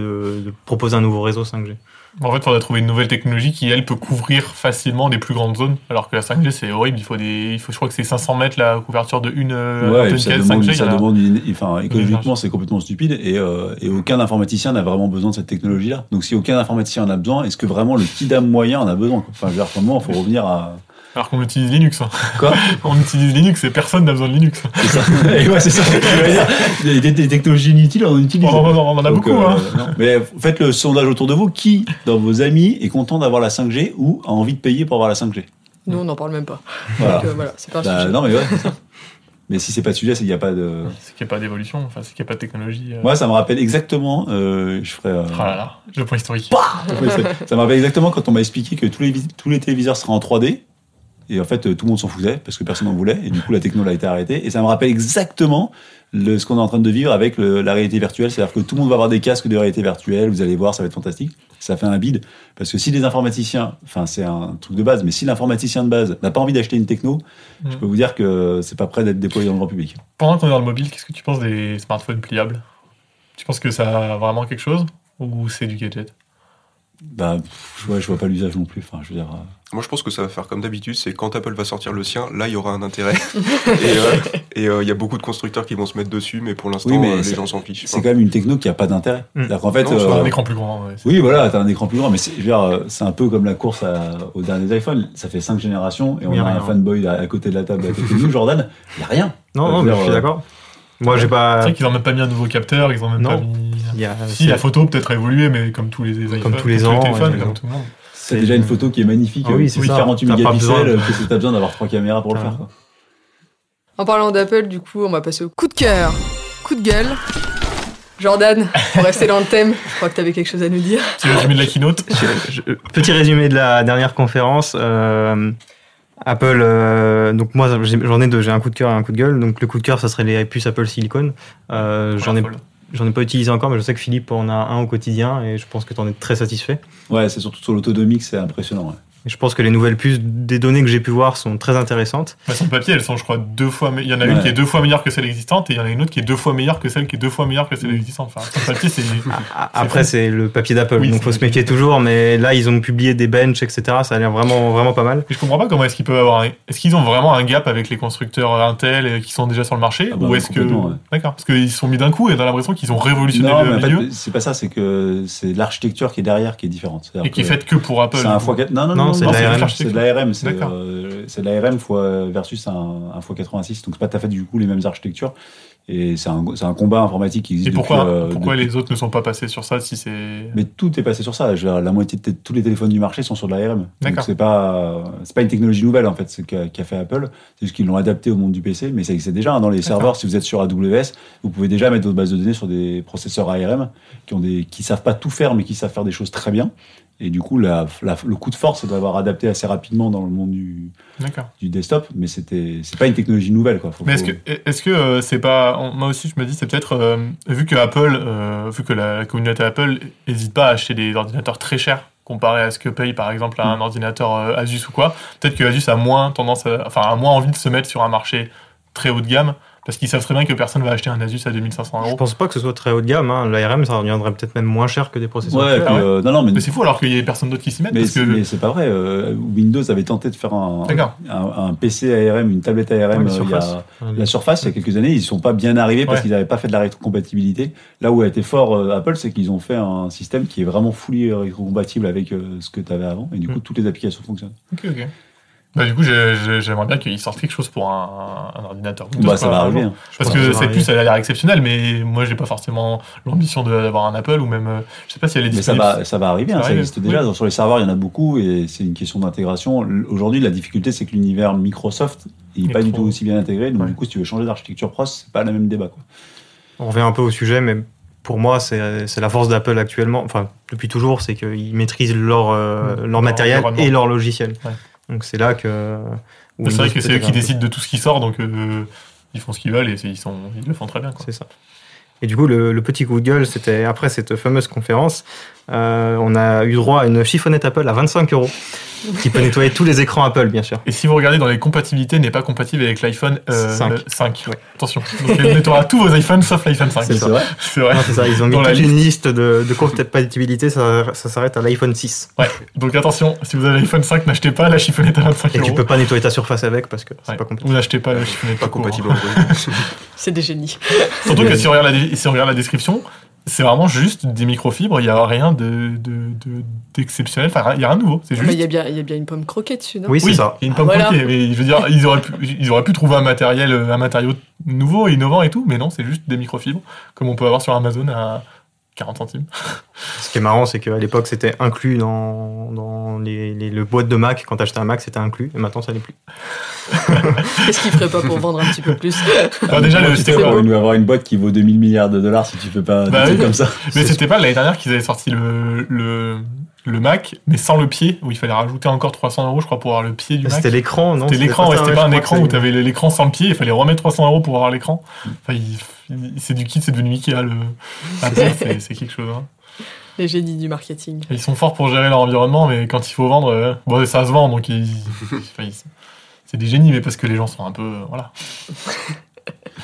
de proposer un nouveau réseau 5G. En fait, il faudrait trouver une nouvelle technologie qui, elle, peut couvrir facilement des plus grandes zones. Alors que la 5G, c'est horrible. Il faut des, il faut, je crois que c'est 500 mètres la couverture de une euh, Ouais, et antenne puis ça 4, demande, 5G. ça a- demande une- enfin, écologiquement, énergie. c'est complètement stupide et, euh, et aucun informaticien n'a vraiment besoin de cette technologie-là. Donc, si aucun informaticien en a besoin, est-ce que vraiment le petit dame moyen en a besoin Enfin, je veux dire, il faut revenir à. Alors qu'on utilise Linux. hein. Quoi On utilise Linux et personne n'a besoin de Linux. C'est ça. Et ouais, c'est ça. Des, des- des technologies inutiles, on en utilise. On, on- on en a Donc, beaucoup. euh, hein. non. Mais faites le sondage autour de vous. Qui, dans vos amis, est content d'avoir la 5G ou a envie de payer pour avoir la 5G Nous, on n'en parle même pas. Voilà. Donc, euh, voilà, c'est pas un Bah, sujet. non, mais ouais, c'est ça. Mais si c'est pas de sujet, c'est qu'il n'y a pas de. C'est qu'il n'y a pas d'évolution, enfin, c'est qu'il n'y a pas de technologie. euh. Moi, ça me rappelle exactement. euh, je ferai. euh, Oh là là, le point historique. Ça- ça me rappelle exactement quand on m'a expliqué que tous les, tous les téléviseurs seraient en 3D. Et en fait, euh, tout le monde s'en foutait parce que personne n'en voulait. Et du coup, la techno a été arrêtée. Et ça me rappelle exactement le, ce qu'on est en train de vivre avec le- la réalité virtuelle. C'est-à-dire que tout le monde va avoir des casques de réalité virtuelle. Vous allez voir, ça va être fantastique. Ça fait un bide. Parce que si les informaticiens, enfin, c'est un truc de base, mais si l'informaticien de base n'a pas envie d'acheter une techno, je Mm. peux vous dire que c'est pas prêt d'être déployé dans le grand public. Pendant qu'on est dans le mobile, qu'est-ce que tu penses des smartphones pliables? Tu penses que ça a vraiment quelque chose? Ou c'est du gadget? Bah, ouais, je vois pas l'usage non plus. Enfin, je veux dire. Moi, je pense que ça va faire comme d'habitude, c'est quand Apple va sortir le sien, là, il y aura un intérêt. et euh, euh, il y a beaucoup de constructeurs qui vont se mettre dessus, mais pour l'instant, Oui, mais euh, les c'est- gens s'en fichent. C'est quand même une techno qui a pas d'intérêt. Mm. C'est-à-dire qu'en fait, Non, c'est euh, Un écran plus grand. ouais, c'est- Oui, voilà, t'as un écran plus grand, mais c'est, c'est un peu comme la course à- aux derniers iPhone. Ça fait cinq générations et on Oui, a rien. un fanboy à, à côté de la table à côté de nous, Jordan. Il y a rien. Non, non, je mais je suis d'accord. Moi, j'ai C'est pas. vrai qu'ils n'ont même pas mis un nouveau capteur, ils ont même Non. pas mis. il y a- Si, c'est- la photo peut-être a évolué, mais comme tous les iPhones, tous les ans, téléphones, ouais, comme tout le monde. C'est déjà une photo qui est magnifique. Ah oui, euh, c'est oui, ça. 48 T'as pas mégapixels, besoin euh, qu'est-ce que t'as besoin d'avoir trois caméras pour le faire, quoi. En parlant d'Apple, du coup, on va passer au coup de cœur, coup de gueule. Jordan, pour rester dans le thème, je crois que tu avais quelque chose à nous dire. Petit résumé de la keynote. Je- je- petit résumé de la dernière conférence. euh, Apple, euh, donc moi j'ai- j'en ai deux, j'ai un coup de cœur et un coup de gueule. Donc le coup de cœur, ça serait les puces Apple Silicon. Euh, j'en ai, j'en ai pas utilisé encore, mais je sais que Philippe en a un au quotidien et je pense que tu en es très satisfait. Ouais, c'est surtout sur l'autonomie que c'est impressionnant. Je pense que les nouvelles puces, des données que j'ai pu voir, sont très intéressantes. Elles sont papier, elles sont, je crois, deux fois. Il y en a une qui est deux fois meilleure que celle existante, et il y en a une autre qui est deux fois meilleure que celle qui est deux fois meilleure que celle existante. Enfin, sur papier, c'est. A- Après, c'est le papier d'Apple, Oui, donc faut se méfier toujours. Mais là, ils ont publié des benches, etc. Ça a l'air vraiment, vraiment pas mal. Et je comprends pas comment est-ce qu'ils peuvent avoir. un- Est-ce qu'ils ont vraiment un gap avec les constructeurs Intel qui sont déjà sur le marché Ah bah, Ou est-ce que. ouais. D'accord. Parce qu'ils se sont mis d'un coup et on a l'impression qu'ils ont révolutionné Non, le milieu c'est pas ça, c'est que c'est l'architecture qui est derrière qui est différente. Et qui est que faite que pour Apple. C'est un du coup. x4. Non, non, Non, non, c'est de l'ARM. C'est de l'ARM. C'est euh, de l'ARM versus un, un x86. Donc c'est pas tout à fait du coup les mêmes architectures. Et c'est un, c'est un combat informatique qui existe Et pourquoi, depuis, euh, pourquoi depuis- les autres ne sont pas passés sur ça si c'est. Mais tout est passé sur ça. Dire, la moitié de tous les téléphones du marché sont sur de l'ARM. Donc D'accord. c'est pas c'est pas une technologie nouvelle en fait, ce qu'a qu'a fait Apple. C'est juste qu'ils l'ont adapté au monde du PC, mais ça existait déjà hein, dans les serveurs. Si vous êtes sur AWS, vous pouvez déjà mettre votre base de données sur des processeurs ARM qui ont des qui savent pas tout faire, mais qui savent faire des choses très bien. Et du coup, la, la- le coup de force, c'est d'avoir adapté assez rapidement dans le monde du, du desktop, mais c'était c'est pas une technologie nouvelle quoi. Faut- Mais est-ce faut- que, est-ce que euh, c'est pas. on- Moi aussi, je me dis, c'est peut-être. euh, vu que Apple, euh, vu que la communauté Apple n'hésite pas à acheter des ordinateurs très chers comparé à ce que paye par exemple un ordinateur euh, Asus ou quoi, peut-être que Asus a moins tendance à, enfin, a moins envie de se mettre sur un marché très haut de gamme parce qu'ils savent très bien que personne va acheter un Asus à 2500 Je euros. pense pas que ce soit très haut de gamme. Hein. L'ARM, ça reviendrait peut-être même moins cher que des processeurs. Ouais, actuels. puis, Ah ouais euh, non, non, mais, Mais c'est fou alors qu'il y ait personne d'autre qui s'y mette mais c'est que. pas vrai. euh, Windows avait tenté de faire un, D'accord. un, un PC ARM, une tablette ARM Ouais, euh, il y a, surfaces. la Surface, il y a quelques années, ils ne sont pas bien arrivés parce Ouais. qu'ils n'avaient pas fait de la rétrocompatibilité. Là où a été fort euh, Apple, c'est qu'ils ont fait un système qui est vraiment fully rétrocompatible avec euh, ce que tu avais avant. Et du coup, Mm. toutes les applications fonctionnent. Ok, ok. Bah, du coup, j'ai- j'ai- j'aimerais bien qu'ils sortent quelque chose pour un, un ordinateur. Windows, Bah, ça quoi, va arriver. hein. Parce que plus, arriver. ça a l'air exceptionnel, mais moi, j'ai pas forcément l'ambition d'avoir un Apple ou même, euh, je sais pas si elle est Mais ça disponible. va, ça va arriver, hein, Ça existe déjà. Sur les serveurs, il y en a beaucoup et c'est une question d'intégration. Aujourd'hui, la difficulté, c'est que l'univers Microsoft n'est est pas du tout aussi bien intégré. Donc, Ouais. du coup, si tu veux changer d'architecture pros, c'est pas le même débat. Quoi. On revient un peu au sujet, mais pour moi, c'est c'est la force d'Apple actuellement, enfin depuis toujours, c'est qu'ils maîtrisent leur, euh, Mm. leur Leur matériel et leur logiciel. Ouais. Donc c'est là que. C'est vrai que c'est eux qui décident de tout ce qui sort, donc euh, ils font ce qu'ils veulent et ils, sont, ils le font très bien. C'est ça. Et du coup, le, le petit coup de gueule, c'était après cette fameuse conférence, euh, on a eu droit à une chiffonnette Apple à 25 euros, qui peut nettoyer tous les écrans Apple, bien sûr. Et si vous regardez dans les compatibilités, n'est pas compatible avec l'iPhone euh, Cinq. 5. Ouais. Attention. Donc elle nettoiera tous vos iPhones sauf l'iPhone 5. C'est ça. vrai. C'est vrai. Non, c'est ça, ils ont mis Dans la toute une liste de, de compatibilité, ça, ça s'arrête à l'iPhone 6. Ouais. Donc attention, si vous avez l'iPhone 5, n'achetez pas la chiffonnette à 25 Et euros. tu peux pas nettoyer ta surface avec parce que c'est Ouais. pas compatible. Ou n'achetez pas la chiffonnette Pas compatible Android. C'est des génies. Surtout que si on regarde la, dé- si on regarde la description, c'est vraiment juste des microfibres, il n'y a rien de, de, de- d'exceptionnel, enfin il n'y a rien de nouveau. C'est Mais juste. il y, a bien- il y a bien une pomme croquée dessus, non? Oui, c'est oui, ça. il y a une Ah, pomme voilà. croquée, mais je veux dire, ils auraient, pu, ils auraient pu trouver un matériel, un matériau nouveau, innovant et tout, mais non, c'est juste des microfibres, comme on peut avoir sur Amazon à 40 centimes. Ce qui est marrant, c'est qu'à l'époque, c'était inclus dans, dans les, les- le boîte de Mac. Quand t'achetais un Mac, c'était inclus. Et maintenant, ça l'est plus. Qu'est-ce qu'il ferait pas pour vendre un petit peu plus? Alors déjà, le, tu c'était quoi avoir une boîte qui vaut 2000 milliards de dollars si tu fais pas Bah des trucs oui. comme ça. Mais c'était pas l'année dernière qu'ils avaient sorti le, le, le Mac, mais sans le pied, où il fallait rajouter encore 300 euros, je crois, pour avoir le pied du Mac. C'était l'écran, non? C'était l'écran, c'était pas un écran où c'est- t'avais l'écran sans le pied, il fallait remettre 300 euros pour avoir l'écran. Enfin, c'est du kit, c'est devenu Ikea, le c'est quelque chose. hein. Les génies du marketing. Ils sont forts pour gérer leur environnement, mais quand il faut vendre, euh, bon, ça se vend, donc ils- c'est des génies, mais parce que les gens sont un peu, euh, voilà.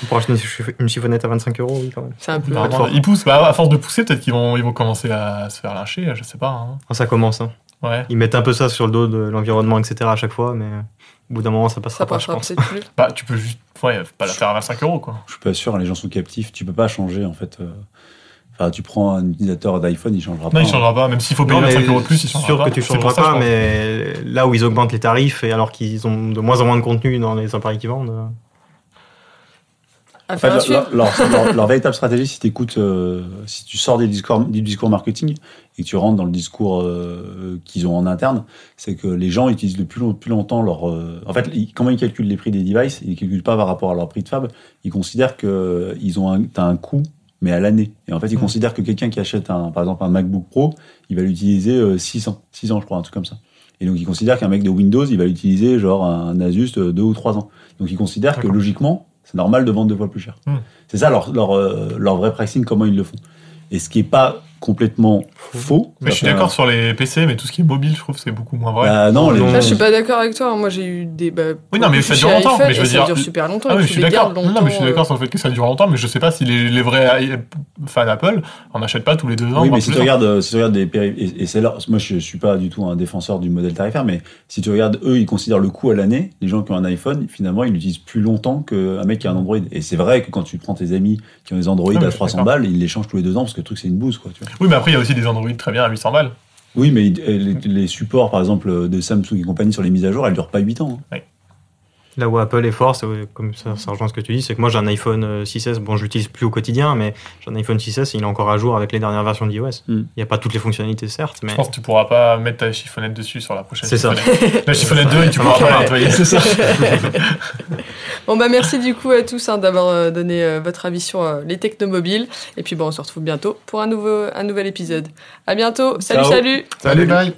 Pour acheter une, chiff- une chiffonnette à 25 euros, oui, quand même. C'est un peu. Vraiment, ils poussent, bah, à force de pousser, peut-être qu'ils vont, ils vont commencer à se faire lyncher, je sais pas. hein. Ah, ça commence. Hein. Ouais. Ils mettent un peu ça sur le dos de l'environnement, etc. à chaque fois, mais au bout d'un moment, ça passera Ça pas, je passera pense. plus. Bah, tu peux juste, ouais, pas la faire à 25 euros, quoi. Je suis pas sûr, les gens sont captifs. Tu peux pas changer en fait. euh, Enfin, tu prends un utilisateur d'iPhone, il changera pas. Non, il hein. changera pas, même s'il faut payer Non, mais 25 euros de plus, il changera sûr pas. que tu changeras pas, mais là où ils augmentent les tarifs, et alors qu'ils ont de moins en moins de contenu dans les appareils qu'ils vendent. À En fait, leur, suivre. leur- leur- leur- leur véritable stratégie, si, euh, si tu sors des discours, du discours marketing et que tu rentres dans le discours euh, qu'ils ont en interne, c'est que les gens utilisent le plus, long- plus longtemps leur. euh, en fait, ils- comment ils calculent les prix des devices Ils ne calculent pas par rapport à leur prix de fab. Ils considèrent que ils ont un, t'as un coût, mais à l'année. Et en fait, ils Mm. considèrent que quelqu'un qui achète, un, par exemple, un MacBook Pro, il va l'utiliser euh, 6 ans. 6 ans, je crois, un truc comme ça. Et donc, ils considèrent qu'un mec de Windows, il va l'utiliser genre un Asus de 2 ou 3 ans. Donc, ils considèrent que logiquement, c'est normal de vendre deux fois plus cher. Hmm. C'est ça leur, leur, euh, leur vrai pricing, comment ils le font. Et ce qui est pas complètement faux. Mais je suis d'accord sur les PC, mais tout ce qui est mobile, je trouve que c'est beaucoup moins vrai. Bah, non, les Là, je suis pas d'accord avec toi. Moi, j'ai eu des. Bah, Oui, non, mais ça dure longtemps, mais je veux ça dire- dure super longtemps. Ah oui, je suis d'accord. Non, mais je suis d'accord euh, sur le fait que ça dure longtemps, mais je sais pas si les, les vrais fans Apple en achètent pas tous les deux ans. Oui, mais si tu ans. regardes, si tu regardes des péri- et, et c'est là, moi je suis pas du tout un défenseur du modèle tarifaire, mais si tu regardes, eux, ils considèrent le coût à l'année. Les gens qui ont un iPhone, finalement, ils l'utilisent plus longtemps qu'un mec qui a un Android. Et c'est vrai que quand tu prends tes amis qui ont des Android Ah, à je suis 300 d'accord. balles, ils les changent tous les deux ans parce que le truc c'est une bouse, quoi. Tu vois. Oui, mais après, il y a aussi des Android très bien à 800 balles. Oui, mais les, les supports, par exemple, de Samsung et compagnie sur les mises à jour, elles durent pas 8 ans. hein. Là où Apple est fort, c'est comme ça, ça rejoint ce que tu dis, c'est que moi j'ai un iPhone euh, 6S, bon je l'utilise plus au quotidien, mais j'ai un iPhone 6S et il est encore à jour avec les dernières versions d'iOS. Il Mm. n'y a pas toutes les fonctionnalités certes, mais Je pense que tu pourras pas mettre ta chiffonnette dessus sur la prochaine C'est ça. chiffonnette. La chiffonnette 2 et tu pourras pas nettoyer. C'est ça. Bon, bah, merci du coup à tous hein, d'avoir euh, donné euh, votre avis sur euh, les technomobiles. Et puis, bon, on se retrouve bientôt pour un, nouveau, un nouvel épisode. À bientôt. Salut, Ciao. salut. Salut, bye.